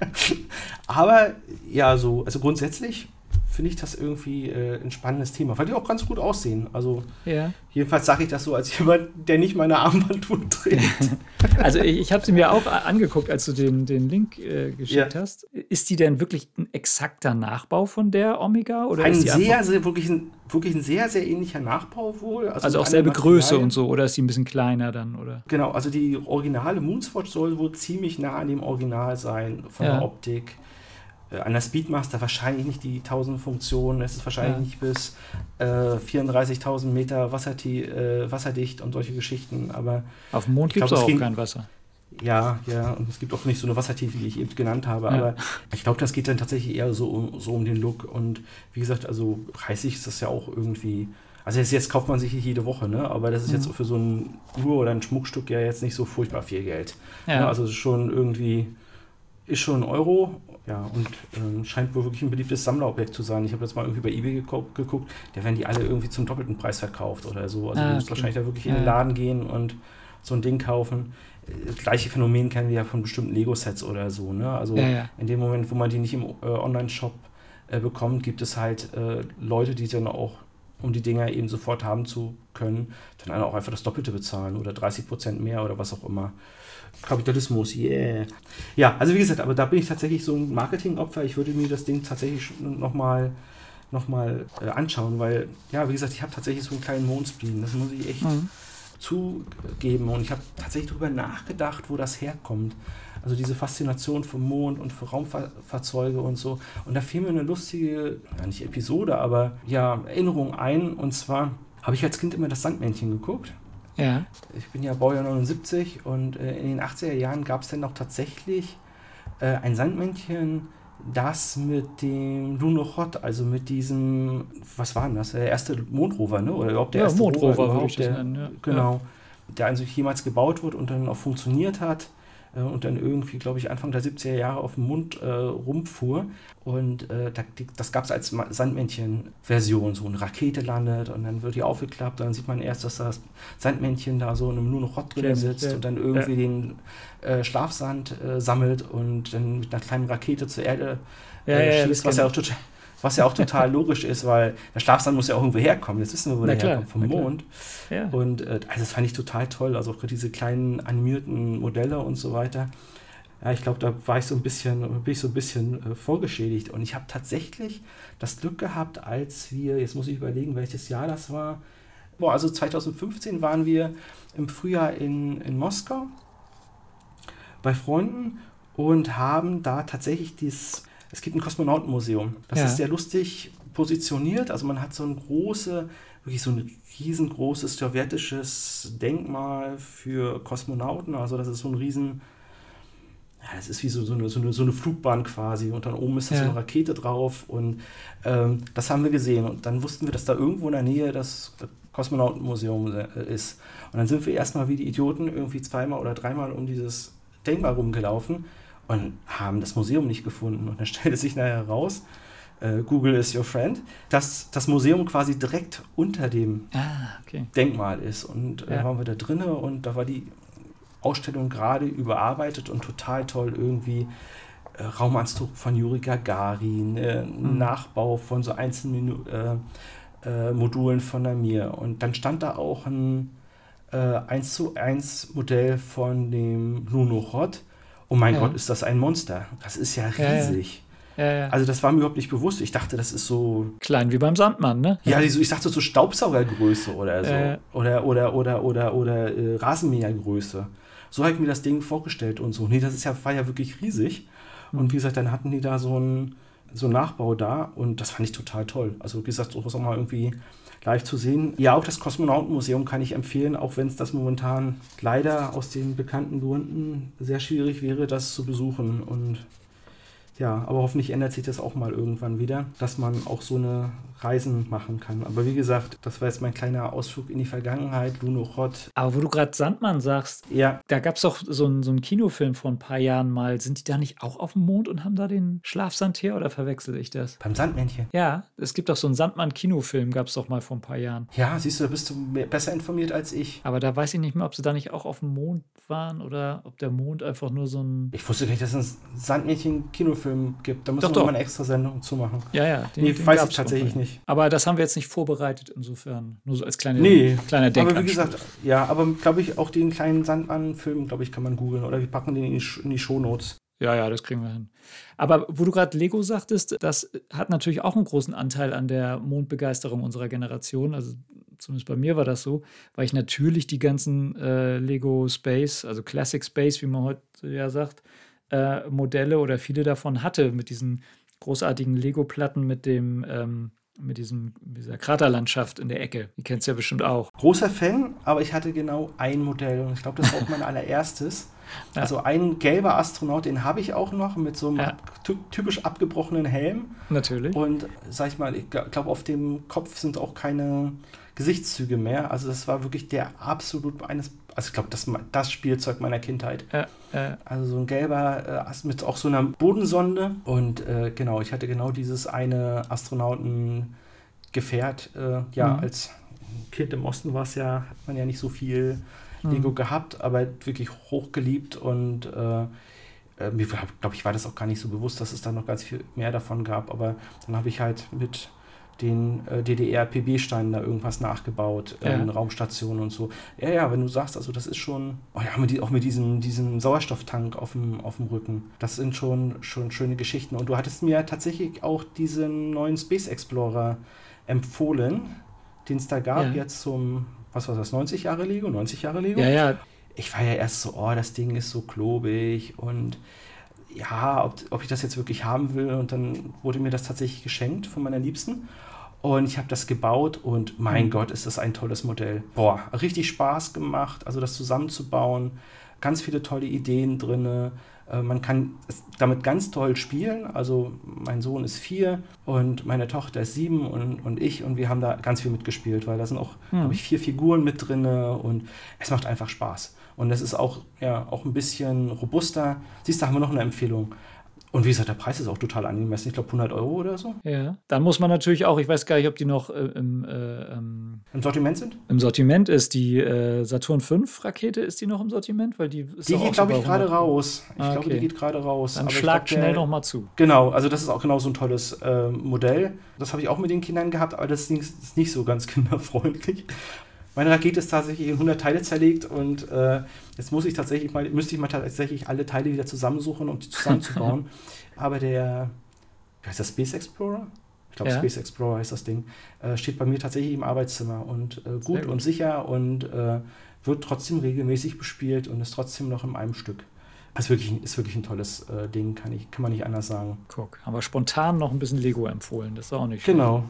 aber ja, so, also grundsätzlich finde ich das irgendwie äh, ein spannendes Thema, weil die auch ganz gut aussehen. Also ja. jedenfalls sage ich das so als jemand, der nicht meine Armbanduhr trägt. also ich, ich habe sie mir auch angeguckt, als du den, den Link äh, geschickt ja. hast. Ist die denn wirklich ein exakter Nachbau von der Omega? Oder ein sehr, sehr, wirklich ein, wirklich ein sehr, sehr ähnlicher Nachbau wohl. Also, also auch selbe Größe und so, oder ist die ein bisschen kleiner dann? Oder? Genau, also die originale Moonswatch soll wohl ziemlich nah an dem Original sein, von ja. der Optik. Äh, an der Speedmaster wahrscheinlich nicht die 1000 Funktionen, es ist wahrscheinlich ja. nicht bis äh, 34.000 Meter wasserti äh, wasserdicht und solche Geschichten, aber auf dem Mond gibt es auch ging, kein Wasser. Ja, ja, und es gibt auch nicht so eine Wassertiefe, die ich eben genannt habe, ja. aber ich glaube, das geht dann tatsächlich eher so um, so um den Look und wie gesagt, also preislich ist das ja auch irgendwie, also jetzt, jetzt kauft man sich jede Woche, ne? aber das ist mhm. jetzt für so ein Uhr oder ein Schmuckstück ja jetzt nicht so furchtbar viel Geld. Ja. Ne? Also schon irgendwie, ist schon ein Euro ja, und ähm, scheint wohl wirklich ein beliebtes Sammlerobjekt zu sein. Ich habe jetzt mal irgendwie bei eBay geguckt, da werden die alle irgendwie zum doppelten Preis verkauft oder so. Also ah, du musst okay. wahrscheinlich da wirklich in den Laden gehen und so ein Ding kaufen. Das äh, gleiche Phänomen kennen wir ja von bestimmten Lego-Sets oder so. Ne? Also ja, ja. in dem Moment, wo man die nicht im äh, Online-Shop äh, bekommt, gibt es halt äh, Leute, die dann auch, um die Dinger eben sofort haben zu können, dann auch einfach das Doppelte bezahlen oder 30 Prozent mehr oder was auch immer. Kapitalismus, yeah. Ja, also wie gesagt, aber da bin ich tatsächlich so ein Marketingopfer. Ich würde mir das Ding tatsächlich nochmal noch mal, äh, anschauen, weil, ja, wie gesagt, ich habe tatsächlich so einen kleinen Mondspleen. Das muss ich echt mhm. zugeben. Und ich habe tatsächlich darüber nachgedacht, wo das herkommt. Also diese Faszination für Mond und für Raumfahrzeuge und so. Und da fiel mir eine lustige, ja nicht Episode, aber ja, Erinnerung ein. Und zwar habe ich als Kind immer das Sandmännchen geguckt. Ja. Ich bin ja Baujahr 79 und äh, in den 80er Jahren gab es dann noch tatsächlich äh, ein Sandmännchen, das mit dem Lunokhod, also mit diesem, was war denn das? Der erste Mondrover, ne? Oder überhaupt der ja, erste Mondrover, überhaupt, der, nennen, ja. Genau. Ja. Der also jemals gebaut wurde und dann auch funktioniert hat äh, und dann irgendwie, glaube ich, Anfang der 70er Jahre auf dem Mund äh, rumfuhr. Und äh, das gab es als Sandmännchen-Version. So eine Rakete landet und dann wird die aufgeklappt. Dann sieht man erst, dass das Sandmännchen da so in einem nur noch Rott drin sitzt ja. und dann irgendwie ja. den äh, Schlafsand äh, sammelt und dann mit einer kleinen Rakete zur Erde äh, schießt, was ja auch total was ja auch total logisch ist, weil der Schlafsand muss ja auch irgendwo herkommen. Jetzt wissen wir, wo der herkommt, vom Mond. Ja. Und äh, also das fand ich total toll. Also auch diese kleinen animierten Modelle und so weiter. Ja, ich glaube, da war ich so ein bisschen, bin ich so ein bisschen äh, vorgeschädigt. Und ich habe tatsächlich das Glück gehabt, als wir, jetzt muss ich überlegen, welches Jahr das war. Boah, also 2015 waren wir im Frühjahr in, in Moskau bei Freunden und haben da tatsächlich dieses es gibt ein Kosmonautenmuseum. Das ja. ist sehr lustig positioniert. Also man hat so ein große, wirklich so ein riesengroßes sowjetisches Denkmal für Kosmonauten. Also das ist so ein riesen, ja, das ist wie so, so, eine, so, eine, so eine Flugbahn quasi. Und dann oben ist da ja. so eine Rakete drauf. Und ähm, das haben wir gesehen. Und dann wussten wir, dass da irgendwo in der Nähe das Kosmonautenmuseum äh, ist. Und dann sind wir erstmal wie die Idioten irgendwie zweimal oder dreimal um dieses Denkmal rumgelaufen und haben das Museum nicht gefunden. Und dann stellte sich nachher heraus, äh, Google is your friend, dass das Museum quasi direkt unter dem ah, okay. Denkmal ist. Und äh, ja. waren wir da drinnen und da war die Ausstellung gerade überarbeitet und total toll irgendwie. Äh, Raumanzug von Juri Gagarin, äh, mhm. Nachbau von so einzelnen äh, äh, Modulen von der Mir. Und dann stand da auch ein äh, 1 zu 1 Modell von dem Lunokhod oh mein ja. Gott, ist das ein Monster. Das ist ja riesig. Ja. Also das war mir überhaupt nicht bewusst. Ich dachte, das ist so. Klein wie beim Sandmann, ne? Ja, ich dachte so Staubsaugergröße oder so. Oder, oder, oder, oder, oder äh, Rasenmähergröße. So habe ich mir das Ding vorgestellt und so. Nee, das ist ja, war ja wirklich riesig. Und wie gesagt, dann hatten die da so einen so Nachbau da und das fand ich total toll. Also wie gesagt, sowas auch mal irgendwie live zu sehen. Ja, auch das Kosmonautenmuseum kann ich empfehlen, auch wenn es das momentan leider aus den bekannten Gründen sehr schwierig wäre, das zu besuchen. Und ja, aber hoffentlich ändert sich das auch mal irgendwann wieder, dass man auch so eine Reisen machen kann. Aber wie gesagt, das war jetzt mein kleiner Ausflug in die Vergangenheit, Lunochod. Aber wo du gerade Sandmann sagst, ja. da gab es doch so einen so Kinofilm vor ein paar Jahren mal. Sind die da nicht auch auf dem Mond und haben da den Schlafsand her oder verwechsel ich das? Beim Sandmännchen? Ja, es gibt doch so einen Sandmann-Kinofilm, gab es doch mal vor ein paar Jahren. Ja, siehst du, da bist du besser informiert als ich. Aber da weiß ich nicht mehr, ob sie da nicht auch auf dem Mond waren oder ob der Mond einfach nur so ein. Ich wusste gar nicht, dass es einen Sandmännchen-Kinofilm gibt. Da man doch. mal eine extra Sendung zu machen. Ja, ja. Den, nee, den weiß ich tatsächlich nicht. Aber das haben wir jetzt nicht vorbereitet, insofern. Nur so als kleine, nee, kleiner Denkanstoß. Aber wie gesagt, ja, aber glaube ich, auch den kleinen Sandmann-Film, glaube ich, kann man googeln. Oder wir packen den in die, in die Shownotes. Ja, ja, das kriegen wir hin. Aber wo du gerade Lego sagtest, das hat natürlich auch einen großen Anteil an der Mondbegeisterung unserer Generation. Also zumindest bei mir war das so, weil ich natürlich die ganzen äh, Lego Space, also Classic Space, wie man heute ja sagt, äh, Modelle oder viele davon hatte mit diesen großartigen Lego-Platten mit dem ähm, mit diesem, dieser Kraterlandschaft in der Ecke. Die kennst du ja bestimmt auch. Großer Fan, aber ich hatte genau ein Modell und ich glaube, das war auch mein allererstes. Ja. Also ein gelber Astronaut, den habe ich auch noch mit so einem ja. typisch abgebrochenen Helm. Natürlich. Und sag ich mal, ich glaube, auf dem Kopf sind auch keine Gesichtszüge mehr. Also das war wirklich der absolut eines, also ich glaube, das, das Spielzeug meiner Kindheit. Ja, ja. Also so ein gelber äh, mit auch so einer Bodensonde. Und äh, genau, ich hatte genau dieses eine Astronautengefährt. Äh, ja, mhm. als Kind im Osten war es ja, hat man ja nicht so viel Lego mhm. gehabt, aber wirklich hochgeliebt und äh, mir glaube ich war das auch gar nicht so bewusst, dass es da noch ganz viel mehr davon gab, aber dann habe ich halt mit den äh, DDR-PB-Steinen da irgendwas nachgebaut, ja. Raumstationen und so. Ja, ja, wenn du sagst, also das ist schon, oh ja, mit, auch mit diesem, diesem Sauerstofftank auf dem, auf dem Rücken, das sind schon, schon schöne Geschichten. Und du hattest mir tatsächlich auch diesen neuen Space Explorer empfohlen, den es da gab, ja. jetzt zum, was war das, 90 Jahre Lego, 90 Jahre Lego? Ja, ja. Ich war ja erst so, oh, das Ding ist so klobig und ja, ob, ob ich das jetzt wirklich haben will. Und dann wurde mir das tatsächlich geschenkt von meiner Liebsten. Und ich habe das gebaut und mein mhm. Gott, ist das ein tolles Modell. Boah, richtig Spaß gemacht, also das zusammenzubauen. Ganz viele tolle Ideen drin. Äh, man kann damit ganz toll spielen. Also mein Sohn ist vier und meine Tochter ist sieben und, und ich und wir haben da ganz viel mitgespielt, weil da sind auch, mhm. glaube ich, vier Figuren mit drin und es macht einfach Spaß. Und es ist auch, ja, auch ein bisschen robuster. Siehst du, da haben wir noch eine Empfehlung. Und wie gesagt, der Preis ist auch total angemessen. Ich glaube 100 Euro oder so. Ja, dann muss man natürlich auch, ich weiß gar nicht, ob die noch äh, im, äh, ähm, im Sortiment sind. Im Sortiment ist die äh, Saturn 5 Rakete, ist die noch im Sortiment? Weil die die geht, glaube ich, gerade raus. Ich ah, glaube, die geht gerade raus. Dann schlag glaub, schnell nochmal zu. Genau, also das ist auch genau so ein tolles äh, Modell. Das habe ich auch mit den Kindern gehabt, aber das ist nicht so ganz kinderfreundlich. Meine Rakete ist tatsächlich in 100 Teile zerlegt und äh, jetzt muss ich tatsächlich mal, müsste ich mal tatsächlich alle Teile wieder zusammensuchen, um die zusammenzubauen. Aber der, wie heißt das, Space Explorer? Ich glaube, ja. Space Explorer heißt das Ding, äh, steht bei mir tatsächlich im Arbeitszimmer und äh, gut, gut, und sicher und äh, wird trotzdem regelmäßig bespielt und ist trotzdem noch in einem Stück. Ist wirklich, ist wirklich ein tolles äh, Ding, kann, ich, kann man nicht anders sagen. Guck, aber spontan noch ein bisschen Lego empfohlen, das ist auch nicht schlecht. Genau,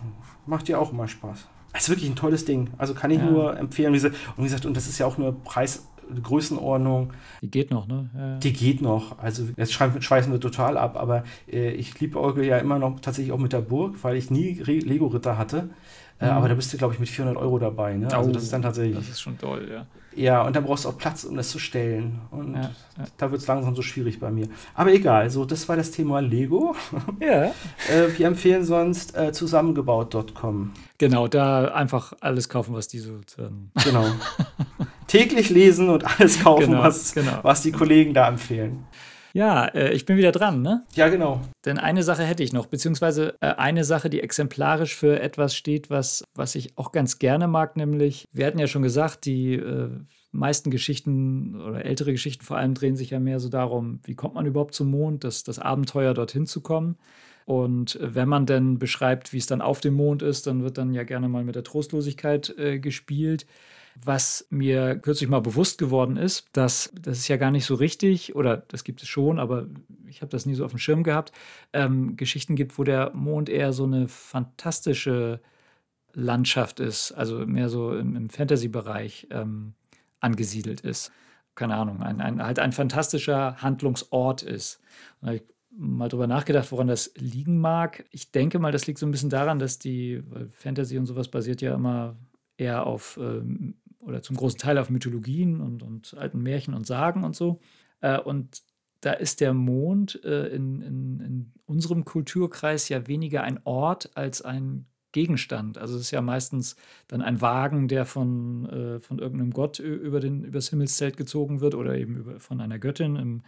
macht dir auch immer Spaß. Es ist wirklich ein tolles Ding. Also kann ich ja. nur empfehlen. Und wie gesagt, und das ist ja auch nur Preis, Größenordnung. Die geht noch, ne? Ja. Die geht noch. Also jetzt schweißen wir total ab, aber äh, ich liebe Orgel ja immer noch tatsächlich auch mit der Burg, weil ich nie Lego-Ritter hatte. Äh, mhm. aber da bist du, glaube ich, mit 400 Euro dabei. Ne? Also das ist dann tatsächlich. Das ist schon toll, ja. Ja, und dann brauchst du auch Platz, um das zu stellen. Und ja, ja. da wird es langsam so schwierig bei mir. Aber egal, so, das war das Thema Lego. Ja. äh, wir empfehlen sonst äh, zusammengebaut.com. Genau, da einfach alles kaufen, was die so. Ähm genau. Täglich lesen und alles kaufen, genau, was, genau. was die Kollegen da empfehlen. Ja, äh, ich bin wieder dran, ne? Ja, genau. Denn eine Sache hätte ich noch, beziehungsweise äh, eine Sache, die exemplarisch für etwas steht, was, was ich auch ganz gerne mag, nämlich, wir hatten ja schon gesagt, die äh, meisten Geschichten oder ältere Geschichten vor allem drehen sich ja mehr so darum, wie kommt man überhaupt zum Mond, das, das Abenteuer dorthin zu kommen. Und wenn man dann beschreibt, wie es dann auf dem Mond ist, dann wird dann ja gerne mal mit der Trostlosigkeit äh, gespielt. Was mir kürzlich mal bewusst geworden ist, dass das ist ja gar nicht so richtig, oder das gibt es schon, aber ich habe das nie so auf dem Schirm gehabt, ähm, Geschichten gibt, wo der Mond eher so eine fantastische Landschaft ist, also mehr so im, im Fantasy-Bereich ähm, angesiedelt ist. Keine Ahnung, ein, ein, halt ein fantastischer Handlungsort ist. Und mal drüber nachgedacht, woran das liegen mag. Ich denke mal, das liegt so ein bisschen daran, dass die Fantasy und sowas basiert ja immer eher auf ähm, oder zum großen Teil auf Mythologien und, und alten Märchen und Sagen und so. Äh, und da ist der Mond äh, in, in, in, unserem Kulturkreis ja weniger ein Ort als ein Gegenstand. Also es ist ja meistens dann ein Wagen, der von, äh, von irgendeinem Gott über den, übers Himmelszelt gezogen wird oder eben über, von einer Göttin. Im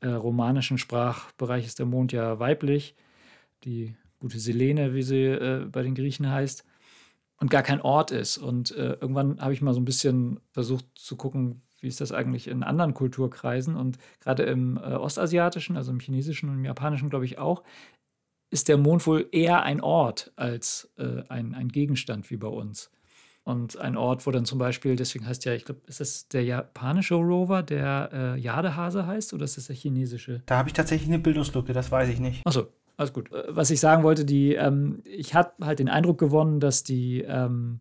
äh, romanischen Sprachbereich ist der Mond ja weiblich, die gute Selene, wie sie äh, bei den Griechen heißt, und gar kein Ort ist. Und äh, irgendwann habe ich mal so ein bisschen versucht zu gucken, wie ist das eigentlich in anderen Kulturkreisen und gerade im äh, ostasiatischen, also im chinesischen und im japanischen, glaube ich auch, ist der Mond wohl eher ein Ort als äh, ein, ein Gegenstand wie bei uns. Und ein Ort, wo dann zum Beispiel, deswegen heißt ja, ich glaube, ist das der japanische Rover, der äh, Jadehase heißt, oder ist das der chinesische? Da habe ich tatsächlich eine Bildungslücke, das weiß ich nicht. Achso, alles gut. Äh, was ich sagen wollte, die, ähm, ich habe halt den Eindruck gewonnen, dass die, ähm,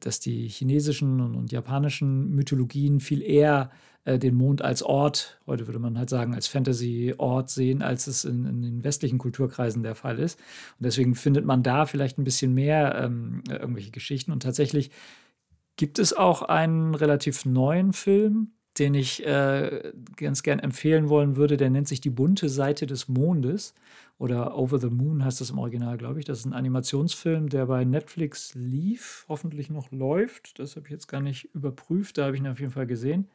dass die chinesischen und, und japanischen Mythologien viel eher äh, den Mond als Ort, heute würde man halt sagen, als Fantasy-Ort sehen, als es in, in, den westlichen Kulturkreisen der Fall ist. Und deswegen findet man da vielleicht ein bisschen mehr ähm, irgendwelche Geschichten. Und tatsächlich gibt es auch einen relativ neuen Film, den ich äh, ganz gern empfehlen wollen würde. Der nennt sich Die bunte Seite des Mondes oder Over the Moon heißt das im Original, glaube ich. Das ist ein Animationsfilm, der bei Netflix lief, hoffentlich noch läuft. Das habe ich jetzt gar nicht überprüft, da habe ich ihn auf jeden Fall gesehen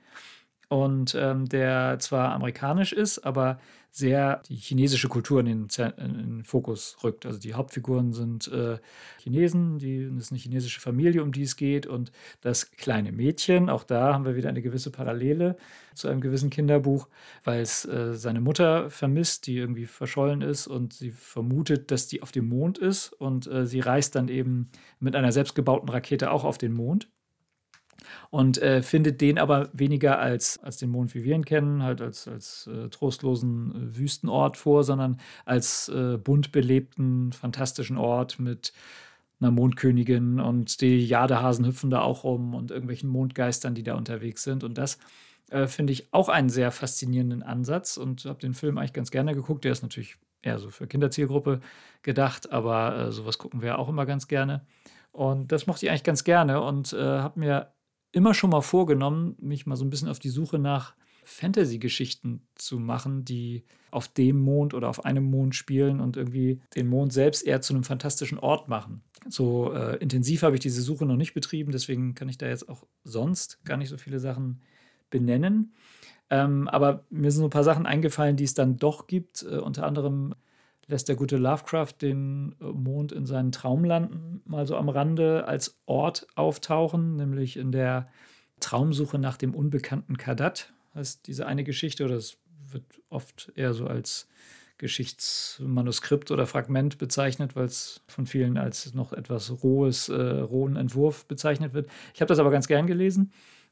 und ähm, der zwar amerikanisch ist, aber sehr die chinesische Kultur in den, in den Fokus rückt. Also die Hauptfiguren sind äh, Chinesen, die, das ist eine chinesische Familie, um die es geht und das kleine Mädchen, auch da haben wir wieder eine gewisse Parallele zu einem gewissen Kinderbuch, weil es äh, seine Mutter vermisst, die irgendwie verschollen ist und sie vermutet, dass die auf dem Mond ist und äh, sie reist dann eben mit einer selbstgebauten Rakete auch auf den Mond und äh, findet den aber weniger als, als den Mond, wie wir ihn kennen, halt als, als äh, trostlosen äh, Wüstenort vor, sondern als äh, bunt belebten, fantastischen Ort mit einer Mondkönigin und die Jadehasen hüpfen da auch rum und irgendwelchen Mondgeistern, die da unterwegs sind. Und das äh, finde ich auch einen sehr faszinierenden Ansatz und habe den Film eigentlich ganz gerne geguckt. Der ist natürlich eher so für Kinderzielgruppe gedacht, aber äh, sowas gucken wir auch immer ganz gerne. Und das mochte ich eigentlich ganz gerne und äh, habe mir immer schon mal vorgenommen, mich mal so ein bisschen auf die Suche nach Fantasy-Geschichten zu machen, die auf dem Mond oder auf einem Mond spielen und irgendwie den Mond selbst eher zu einem fantastischen Ort machen. So äh, intensiv habe ich diese Suche noch nicht betrieben, deswegen kann ich da jetzt auch sonst gar nicht so viele Sachen benennen. Ähm, aber mir sind so ein paar Sachen eingefallen, die es dann doch gibt. Äh, unter anderem lässt der gute Lovecraft den äh, Mond in seinen Traumlanden mal so am Rande als Ort auftauchen, nämlich in der Traumsuche nach dem unbekannten Kadat. Heißt diese eine Geschichte, oder es wird oft eher so als Geschichtsmanuskript oder Fragment bezeichnet, weil es von vielen als noch etwas rohes, äh, rohen Entwurf bezeichnet wird. Ich habe das aber ganz gern gelesen.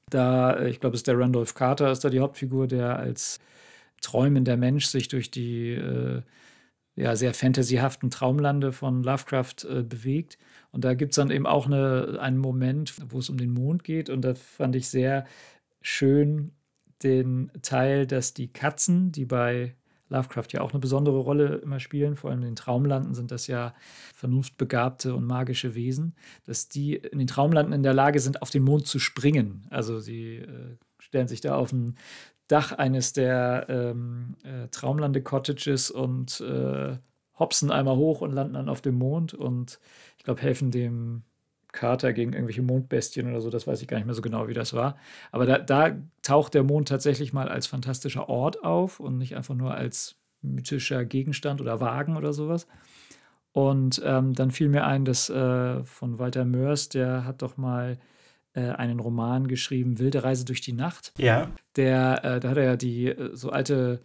Da, äh, ich glaube, es ist der Randolph Carter, ist da die Hauptfigur, der als träumender Mensch sich durch die äh, ja, sehr fantasyhaften Traumlande von Lovecraft äh, bewegt. Und da gibt es dann eben auch eine, einen Moment, wo es um den Mond geht. Und da fand ich sehr schön den Teil, dass die Katzen, die bei Lovecraft ja auch eine besondere Rolle immer spielen, vor allem in den Traumlanden sind das ja vernunftbegabte und magische Wesen, dass die in den Traumlanden in der Lage sind, auf den Mond zu springen. Also sie äh, stellen sich da auf ein Dach eines der ähm, äh, Traumlande-Cottages und äh, hopsen einmal hoch und landen dann auf dem Mond und ich glaube, helfen dem Kater gegen irgendwelche Mondbestien oder so, das weiß ich gar nicht mehr so genau, wie das war. Aber da, da taucht der Mond tatsächlich mal als fantastischer Ort auf und nicht einfach nur als mythischer Gegenstand oder Wagen oder sowas. Und ähm, dann fiel mir ein, dass äh, von Walter Mörs, der hat doch mal äh, einen Roman geschrieben, Wilde Reise durch die Nacht. Ja. Der, äh, da hat er ja die äh, so alte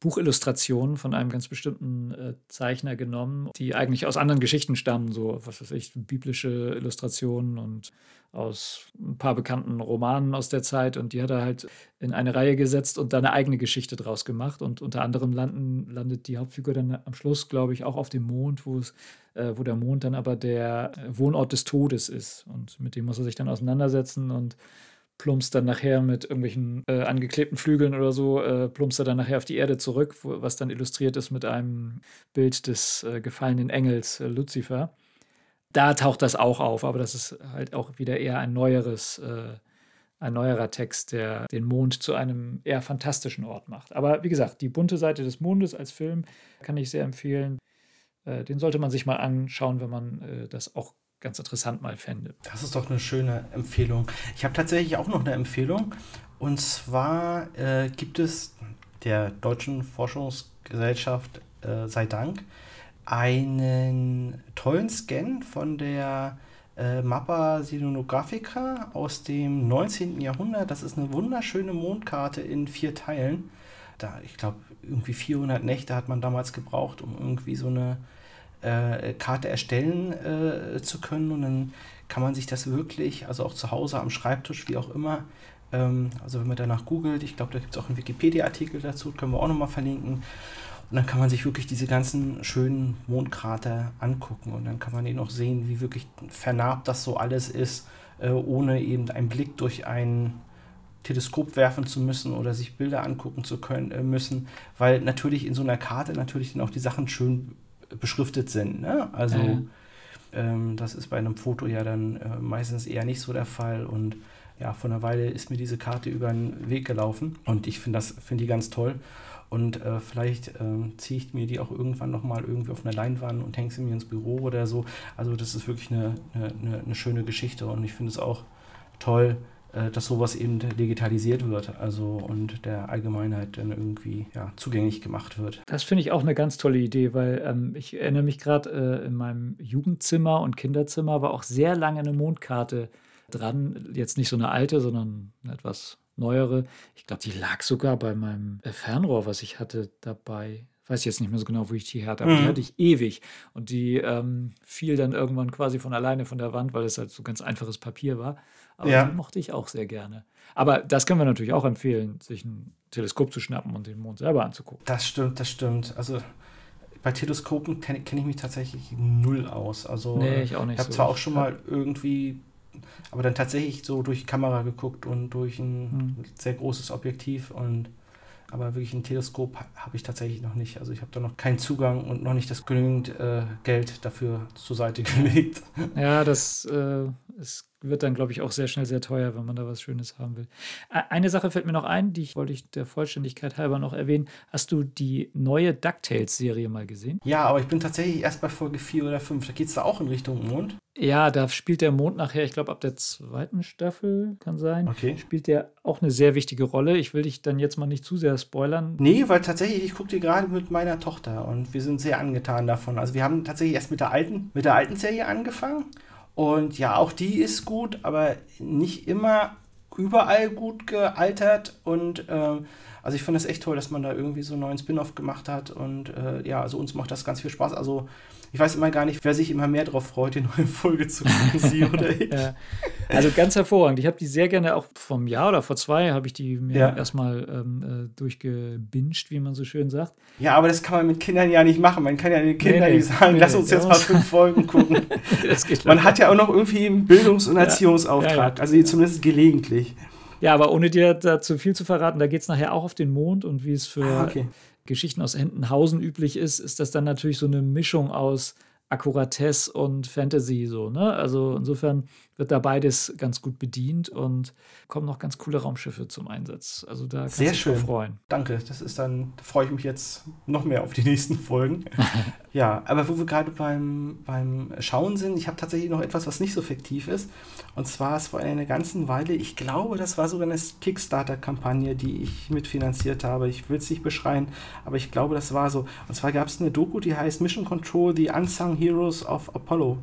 Buchillustrationen von einem ganz bestimmten äh, Zeichner genommen, die eigentlich aus anderen Geschichten stammen, so was weiß ich, biblische Illustrationen und aus ein paar bekannten Romanen aus der Zeit und die hat er halt in eine Reihe gesetzt und da eine eigene Geschichte draus gemacht und unter anderem landen, landet die Hauptfigur dann am Schluss, glaube ich, auch auf dem Mond, wo es äh, wo der Mond dann aber der Wohnort des Todes ist und mit dem muss er sich dann auseinandersetzen und plumpst dann nachher mit irgendwelchen äh, angeklebten Flügeln oder so, äh, plumpst er dann nachher auf die Erde zurück, wo, was dann illustriert ist mit einem Bild des äh, gefallenen Engels äh, Luzifer. Da taucht das auch auf, aber das ist halt auch wieder eher ein neueres, äh, ein neuerer Text, der den Mond zu einem eher fantastischen Ort macht. Aber wie gesagt, die bunte Seite des Mondes als Film kann ich sehr empfehlen. Äh, den sollte man sich mal anschauen, wenn man das auch ganz interessant mal fände. Das ist doch eine schöne Empfehlung. Ich habe tatsächlich auch noch eine Empfehlung. Und zwar äh, gibt es der Deutschen Forschungsgesellschaft, äh, sei Dank, einen tollen Scan von der äh, Mappa Silenographica aus dem 19. Jahrhundert. Das ist eine wunderschöne Mondkarte in vier Teilen. Da, ich glaube, irgendwie 400 Nächte hat man damals gebraucht, um irgendwie so eine äh, Karte erstellen äh, zu können. Und dann kann man sich das wirklich, also auch zu Hause am Schreibtisch, wie auch immer, ähm, also wenn man danach googelt, ich glaube, da gibt es auch einen Wikipedia-Artikel dazu, können wir auch nochmal verlinken. Und dann kann man sich wirklich diese ganzen schönen Mondkrater angucken und dann kann man eben auch sehen, wie wirklich vernarbt das so alles ist, äh, ohne eben einen Blick durch ein Teleskop werfen zu müssen oder sich Bilder angucken zu können äh, müssen, weil natürlich in so einer Karte natürlich dann auch die Sachen schön beschriftet sind. Ne? Also mhm. ähm, das ist bei einem Foto ja dann äh, meistens eher nicht so der Fall. Und ja, vor einer Weile ist mir diese Karte über den Weg gelaufen und ich finde das finde die ganz toll. Und äh, vielleicht äh, ziehe ich mir die auch irgendwann nochmal irgendwie auf eine Leinwand und hänge sie mir ins Büro oder so. Also das ist wirklich eine, eine, eine schöne Geschichte und ich finde es auch toll, dass sowas eben digitalisiert wird, also und der Allgemeinheit dann irgendwie ja, zugänglich gemacht wird. Das finde ich auch eine ganz tolle Idee, weil ähm, ich erinnere mich gerade äh, in meinem Jugendzimmer und Kinderzimmer war auch sehr lange eine Mondkarte dran. Jetzt nicht so eine alte, sondern eine etwas neuere. Ich glaube, die lag sogar bei meinem äh, Fernrohr, was ich hatte, dabei weiß jetzt nicht mehr so genau, wo ich die hatte, aber mhm. die hatte ich ewig. Und die ähm, fiel dann irgendwann quasi von alleine von der Wand, weil es halt so ganz einfaches Papier war. Aber ja. die mochte ich auch sehr gerne. Aber das können wir natürlich auch empfehlen, sich ein Teleskop zu schnappen und den Mond selber anzugucken. Das stimmt, das stimmt. Also bei Teleskopen kenne kenn ich mich tatsächlich null aus. Also nee, ich auch nicht. Ich habe so. zwar auch schon mal irgendwie, aber dann tatsächlich so durch Kamera geguckt und durch ein hm. sehr großes Objektiv und aber wirklich ein Teleskop habe ich tatsächlich noch nicht. Also ich habe da noch keinen Zugang und noch nicht das genügend äh, Geld dafür zur Seite gelegt. Ja, das äh, ist wird dann, glaube ich, auch sehr schnell sehr teuer, wenn man da was Schönes haben will. Eine Sache fällt mir noch ein, die wollte ich der Vollständigkeit halber noch erwähnen. Hast du die neue DuckTales-Serie mal gesehen? Ja, aber ich bin tatsächlich erst bei Folge 4 oder 5. Da geht es da auch in Richtung Mond. Ja, da spielt der Mond nachher, ich glaube, ab der zweiten Staffel kann sein, okay. spielt der auch eine sehr wichtige Rolle. Ich will dich dann jetzt mal nicht zu sehr spoilern. Nee, weil tatsächlich, ich gucke die gerade mit meiner Tochter und wir sind sehr angetan davon. Also wir haben tatsächlich erst mit der alten, mit der alten Serie angefangen und ja, auch die ist gut, aber nicht immer überall gut gealtert. Und äh, also ich finde es echt toll, dass man da irgendwie so einen neuen Spin-off gemacht hat. Und äh, ja, also uns macht das ganz viel Spaß. Also ich weiß immer gar nicht, wer sich immer mehr darauf freut, die neue Folge zu gucken, sie oder ich. ja. Also ganz hervorragend. Ich habe die sehr gerne, auch vom Jahr oder vor zwei, habe ich die mir ja. erstmal ähm, äh, durchgebinged, wie man so schön sagt. Ja, aber das kann man mit Kindern ja nicht machen. Man kann ja den Kindern nee, nee, nicht sagen, nee, lass uns jetzt mal fünf Folgen gucken. man hat ja auch noch irgendwie einen Bildungs- und Erziehungsauftrag, also zumindest gelegentlich. Ja, aber ohne dir dazu viel zu verraten, da geht es nachher auch auf den Mond und wie es für ah, okay. Geschichten aus Entenhausen üblich ist, ist das dann natürlich so eine Mischung aus Akkuratesse und Fantasy so, ne? Also insofern wird da beides ganz gut bedient und kommen noch ganz coole Raumschiffe zum Einsatz. Also da kannst Sehr schön. freuen. Danke, das ist dann, da freue ich mich jetzt noch mehr auf die nächsten Folgen. ja, aber wo wir gerade beim, beim Schauen sind, ich habe tatsächlich noch etwas, was nicht so fiktiv ist. Und zwar, es war eine ganze Weile, ich glaube, das war sogar eine Kickstarter-Kampagne, die ich mitfinanziert habe. Ich will es nicht beschreien, aber ich glaube, das war so. Und zwar gab es eine Doku, die heißt Mission Control, The Unsung Heroes of Apollo.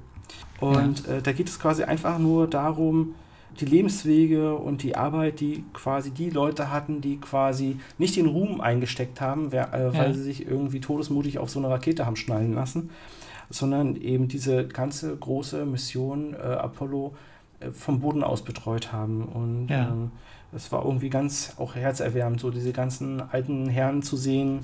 Und ja. äh, da geht es quasi einfach nur darum, die Lebenswege und die Arbeit, die quasi die Leute hatten, die quasi nicht den Ruhm eingesteckt haben, wer, äh, weil ja. sie sich irgendwie todesmutig auf so eine Rakete haben schnallen lassen, sondern eben diese ganze große Mission äh, Apollo äh, vom Boden aus betreut haben. Und ja. Ähm, es war irgendwie ganz auch herzerwärmend, so diese ganzen alten Herren zu sehen,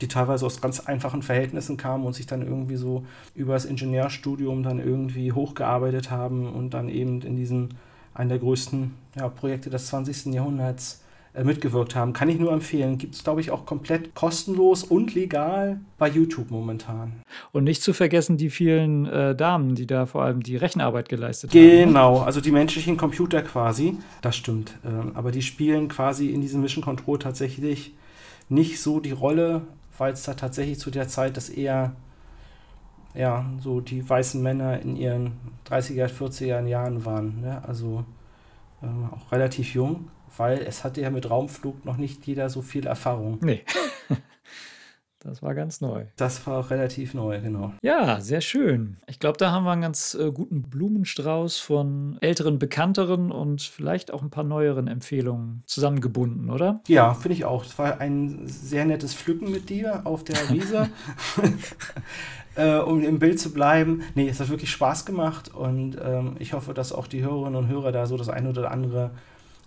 die teilweise aus ganz einfachen Verhältnissen kamen und sich dann irgendwie so über das Ingenieurstudium dann irgendwie hochgearbeitet haben und dann eben in diesen einen der größten ja, Projekte des 20. Jahrhunderts äh, mitgewirkt haben. Kann ich nur empfehlen. Gibt es, glaube ich, auch komplett kostenlos und legal bei YouTube momentan. Und nicht zu vergessen die vielen äh, Damen, die da vor allem die Rechenarbeit geleistet genau, haben. Genau, also die menschlichen Computer quasi. Das stimmt. Ähm, aber die spielen quasi in diesem Mission Control tatsächlich nicht so die Rolle, weil es da tatsächlich zu der Zeit das eher ja, so die weißen Männer in ihren 30er, 40er Jahren waren. Ne? Also ähm, auch relativ jung weil es hatte ja mit Raumflug noch nicht jeder so viel Erfahrung. Nee. Das war ganz neu. Das war auch relativ neu, genau. Ja, sehr schön. Ich glaube, da haben wir einen ganz äh, guten Blumenstrauß von älteren, bekannteren und vielleicht auch ein paar neueren Empfehlungen zusammengebunden, oder? Ja, finde ich auch. Es war ein sehr nettes Pflücken mit dir auf der Wiese. äh, um im Bild zu bleiben. Nee, es hat wirklich Spaß gemacht und ähm, ich hoffe, dass auch die Hörerinnen und Hörer da so das eine oder andere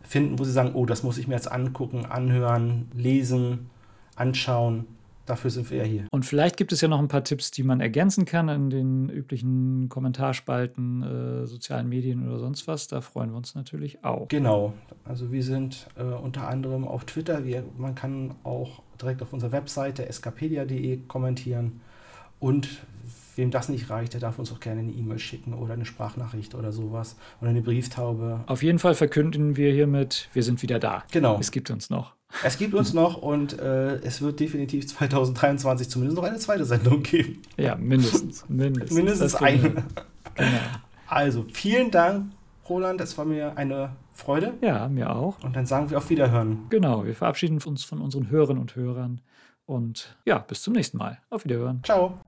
finden, wo sie sagen, oh, das muss ich mir jetzt angucken, anhören, lesen, anschauen. Dafür sind wir ja hier. Und vielleicht gibt es ja noch ein paar Tipps, die man ergänzen kann in den üblichen Kommentarspalten, äh, sozialen Medien oder sonst was. Da freuen wir uns natürlich auch. Genau. Also wir sind äh, unter anderem auf Twitter. Wir, man kann auch direkt auf unserer Webseite escapedia.de kommentieren. Und Wem das nicht reicht, der darf uns auch gerne eine E-Mail schicken oder eine Sprachnachricht oder sowas oder eine Brieftaube. Auf jeden Fall verkünden wir hiermit, wir sind wieder da. Genau. Es gibt uns noch. Es gibt uns noch und äh, es wird definitiv 2023 zumindest noch eine zweite Sendung geben. Ja, mindestens. Mindestens, mindestens eine. Genau. Also, vielen Dank, Roland. Es war mir eine Freude. Ja, mir auch. Und dann sagen wir auf Wiederhören. Genau, wir verabschieden uns von unseren Hörerinnen und Hörern. Und ja, bis zum nächsten Mal. Auf Wiederhören. Ciao.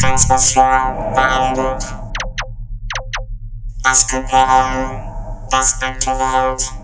Transmission beendet. Es gibt das Welt.